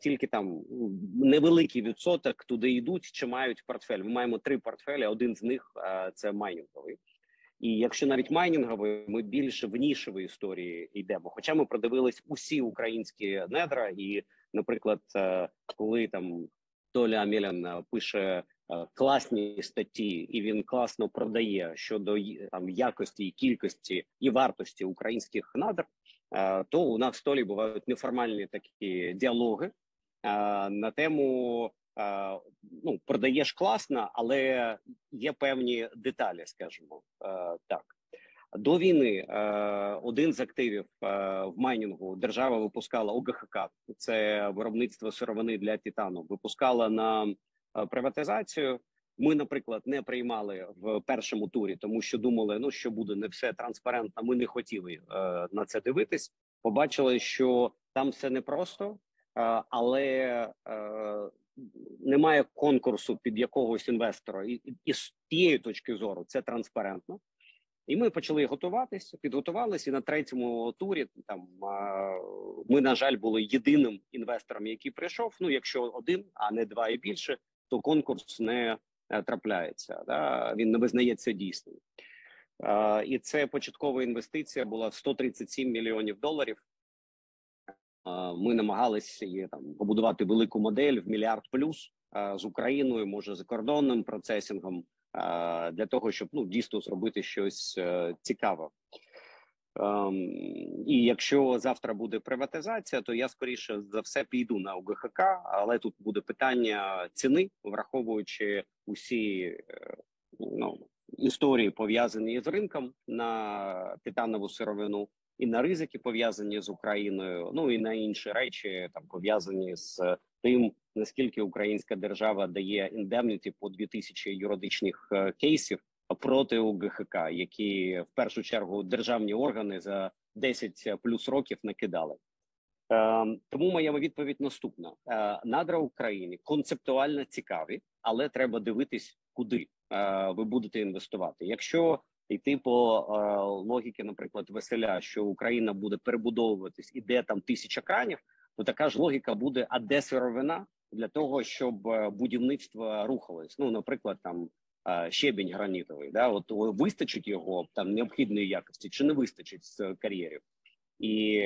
тільки там невеликий відсоток туди йдуть чи мають портфель. Ми маємо три портфелі. Один з них е, це майнінговий. І якщо навіть майнінговий, ми більше в нішевій історії йдемо. Хоча ми продивились усі українські недра, і, наприклад, е, коли там Толя Амелян пише класні статті, і він класно продає щодо там якості кількості і вартості українських надр. Е, то у нас в столі бувають неформальні такі діалоги е, на тему. Е, ну, продаєш класно, але є певні деталі, скажімо так. До війни один з активів в майнінгу держава випускала ОГХК, це виробництво сировини для титану. Випускала на приватизацію. Ми, наприклад, не приймали в першому турі, тому що думали, ну що буде не все транспарентно. Ми не хотіли е, на це дивитись. Побачили, що там все непросто, е, але е, немає конкурсу під якогось інвестора, і, і, з тієї точки зору це транспарентно. І ми почали готуватися, підготувалися і на третьому турі. Там ми на жаль були єдиним інвестором, який прийшов. Ну, якщо один, а не два і більше, то конкурс не Е, трапляється. Да? Він не визнається дійсним. І це початкова інвестиція була в 137 мільйонів доларів. Ми намагалися її там побудувати велику модель в мільярд плюс з Україною, може за кордонним процесінгом для того, щоб ну дійсно зробити щось е, цікаве. Ем, і якщо завтра буде приватизація, то я скоріше за все піду на УГХК, але тут буде питання ціни, враховуючи усі е, ну, історії пов'язані з ринком на титанову сировину і на ризики пов'язані з Україною. Ну і на інші речі, там пов'язані з тим, наскільки українська держава дає індемніті по 2000 юридичних е, кейсів проти УГХК, які в першу чергу державні органи за 10 плюс років накидали. Е, тому моя відповідь наступна: е, надра Україні концептуально цікаві, але треба дивитись, куди е, ви будете інвестувати. Якщо йти по е, логіки, наприклад, веселя, що Україна буде перебудовуватись, і де там тисяча кранів, то така ж логіка буде: а де сировина для того, щоб е, будівництво рухалось? Ну, наприклад, там щебінь гранітовий. Да, от вистачить його там необхідної якості, чи не вистачить з кар'єрів? і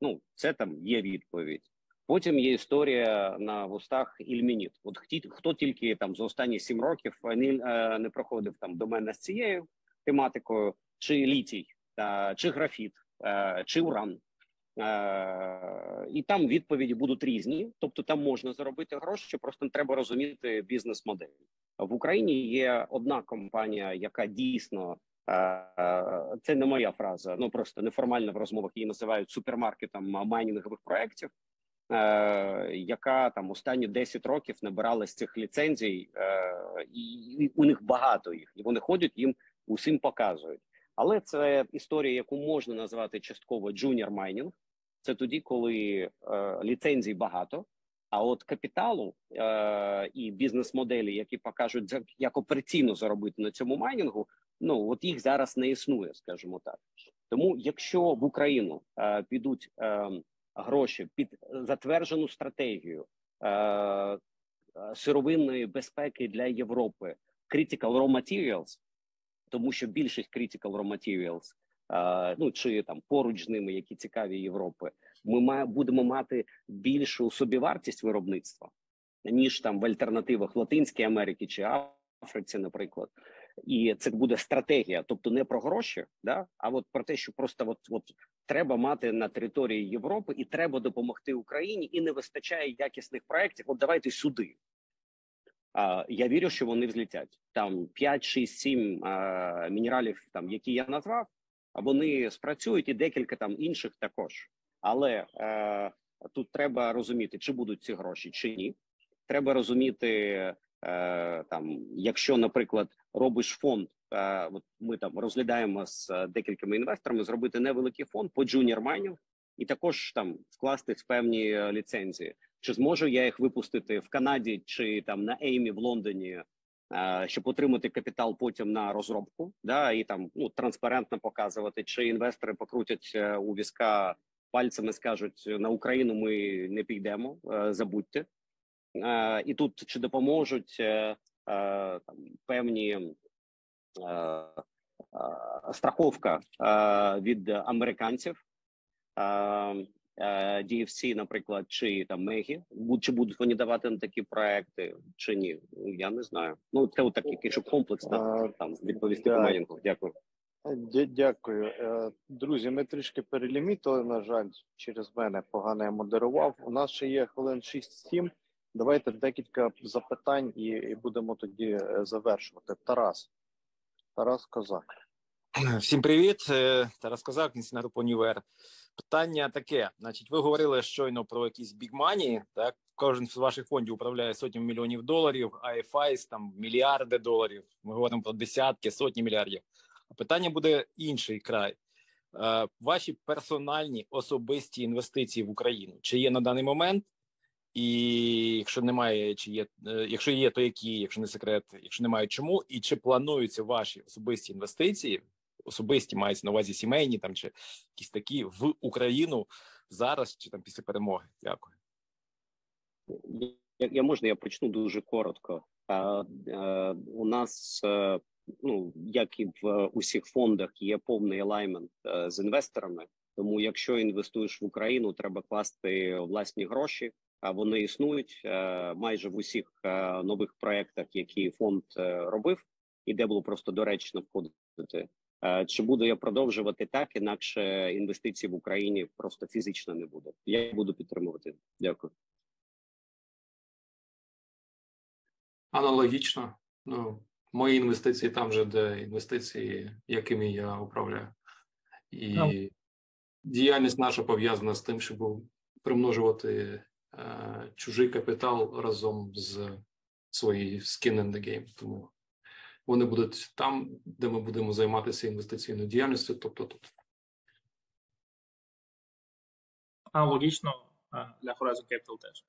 ну це там є відповідь. Потім є історія на вустах Ільмініт. От хто, хто тільки там за останні сім років не, не проходив там до мене з цією тематикою, чи літій, чи графіт, чи уран. І там відповіді будуть різні, тобто там можна заробити гроші, просто треба розуміти бізнес-модель в Україні. Є одна компанія, яка дійсно це не моя фраза, ну просто неформально в розмовах її називають супермаркетом майнінгових проєктів, яка там останні 10 років набирала з цих ліцензій, і у них багато їх, і вони ходять їм усім показують. Але це історія, яку можна назвати частково junior mining. Це тоді, коли е, ліцензій багато, а от капіталу е, і бізнес-моделі, які покажуть як операційно заробити на цьому майнінгу, ну от їх зараз не існує, скажімо так. Тому, якщо в Україну е, підуть е, гроші під затверджену стратегію е, сировинної безпеки для Європи, critical raw materials, тому що більшість critical raw materials ну чи там поруч з ними, які цікаві Європи, ми будемо мати більшу собівартість виробництва ніж там в альтернативах Латинській Америки чи Африці, наприклад. І це буде стратегія, тобто не про гроші, да а от про те, що просто от, от треба мати на території Європи, і треба допомогти Україні, і не вистачає якісних проєктів. От давайте сюди. А, Я вірю, що вони взлетять там 5, 6, 7 а, мінералів, там які я назвав вони спрацюють і декілька там інших також. Але е, тут треба розуміти, чи будуть ці гроші, чи ні. Треба розуміти, е, там, якщо, наприклад, робиш фонд. Е, от ми там розглядаємо з декількома інвесторами зробити невеликий фонд по junior mining і також там скласти певні ліцензії. Чи зможу я їх випустити в Канаді чи там на AIM -і в Лондоні Е, щоб отримати капітал потім на розробку, да і там ну транспарентно показувати, чи інвестори покрутять е, у візка пальцями, скажуть на Україну ми не підемо, е, забудьте. І тут чи допоможуть там певні страховка від американців. DFC, наприклад, чи там Мегі, чи будуть вони давати на такі проекти, чи ні? Ну, я не знаю. Ну це от такий якщо комплексно там відповісти по. Дякую. Дякую, е, друзі. Ми трішки перелімітили. На жаль, через мене погано я модерував. У нас ще є хвилин 6-7. Давайте декілька запитань і, і будемо тоді е, завершувати. Тарас, Тарас Козак. Всім привіт, е, Тарас Козак, Інститут Універ. Питання таке: значить, ви говорили щойно про якісь бігмані. Так, кожен з ваших фондів управляє сотнями мільйонів доларів, IFIs, там мільярди доларів. Ми говоримо про десятки, сотні мільярдів. А питання буде інший край. Е, ваші персональні особисті інвестиції в Україну чи є на даний момент? І якщо немає, чи є, е, якщо є, то які, якщо не секрет, якщо немає, чому, і чи плануються ваші особисті інвестиції особисті мається на увазі сімейні там чи якісь такі в Україну зараз чи там після перемоги? Дякую. Я, я можна я почну дуже коротко. А, а, У нас е, ну як і в усіх фондах є повний алаймент е, з інвесторами. Тому, якщо інвестуєш в Україну, треба класти власні гроші. А вони існують е, майже в усіх нових проектах, які фонд робив, і де було просто доречно входити. Е, чи буду я продовжувати так? Інакше інвестицій в Україні просто фізично не буде. Я буду підтримувати. Дякую. Аналогічно. Ну, мої інвестиції там же, де інвестиції, якими я управляю, і no. діяльність наша пов'язана з тим, щоб примножувати е, чужий капітал разом з своєю skin in the game. Тому вони будуть там, де ми будемо займатися інвестиційною діяльністю, тобто тут. Аналогічно для Horizon Capital теж.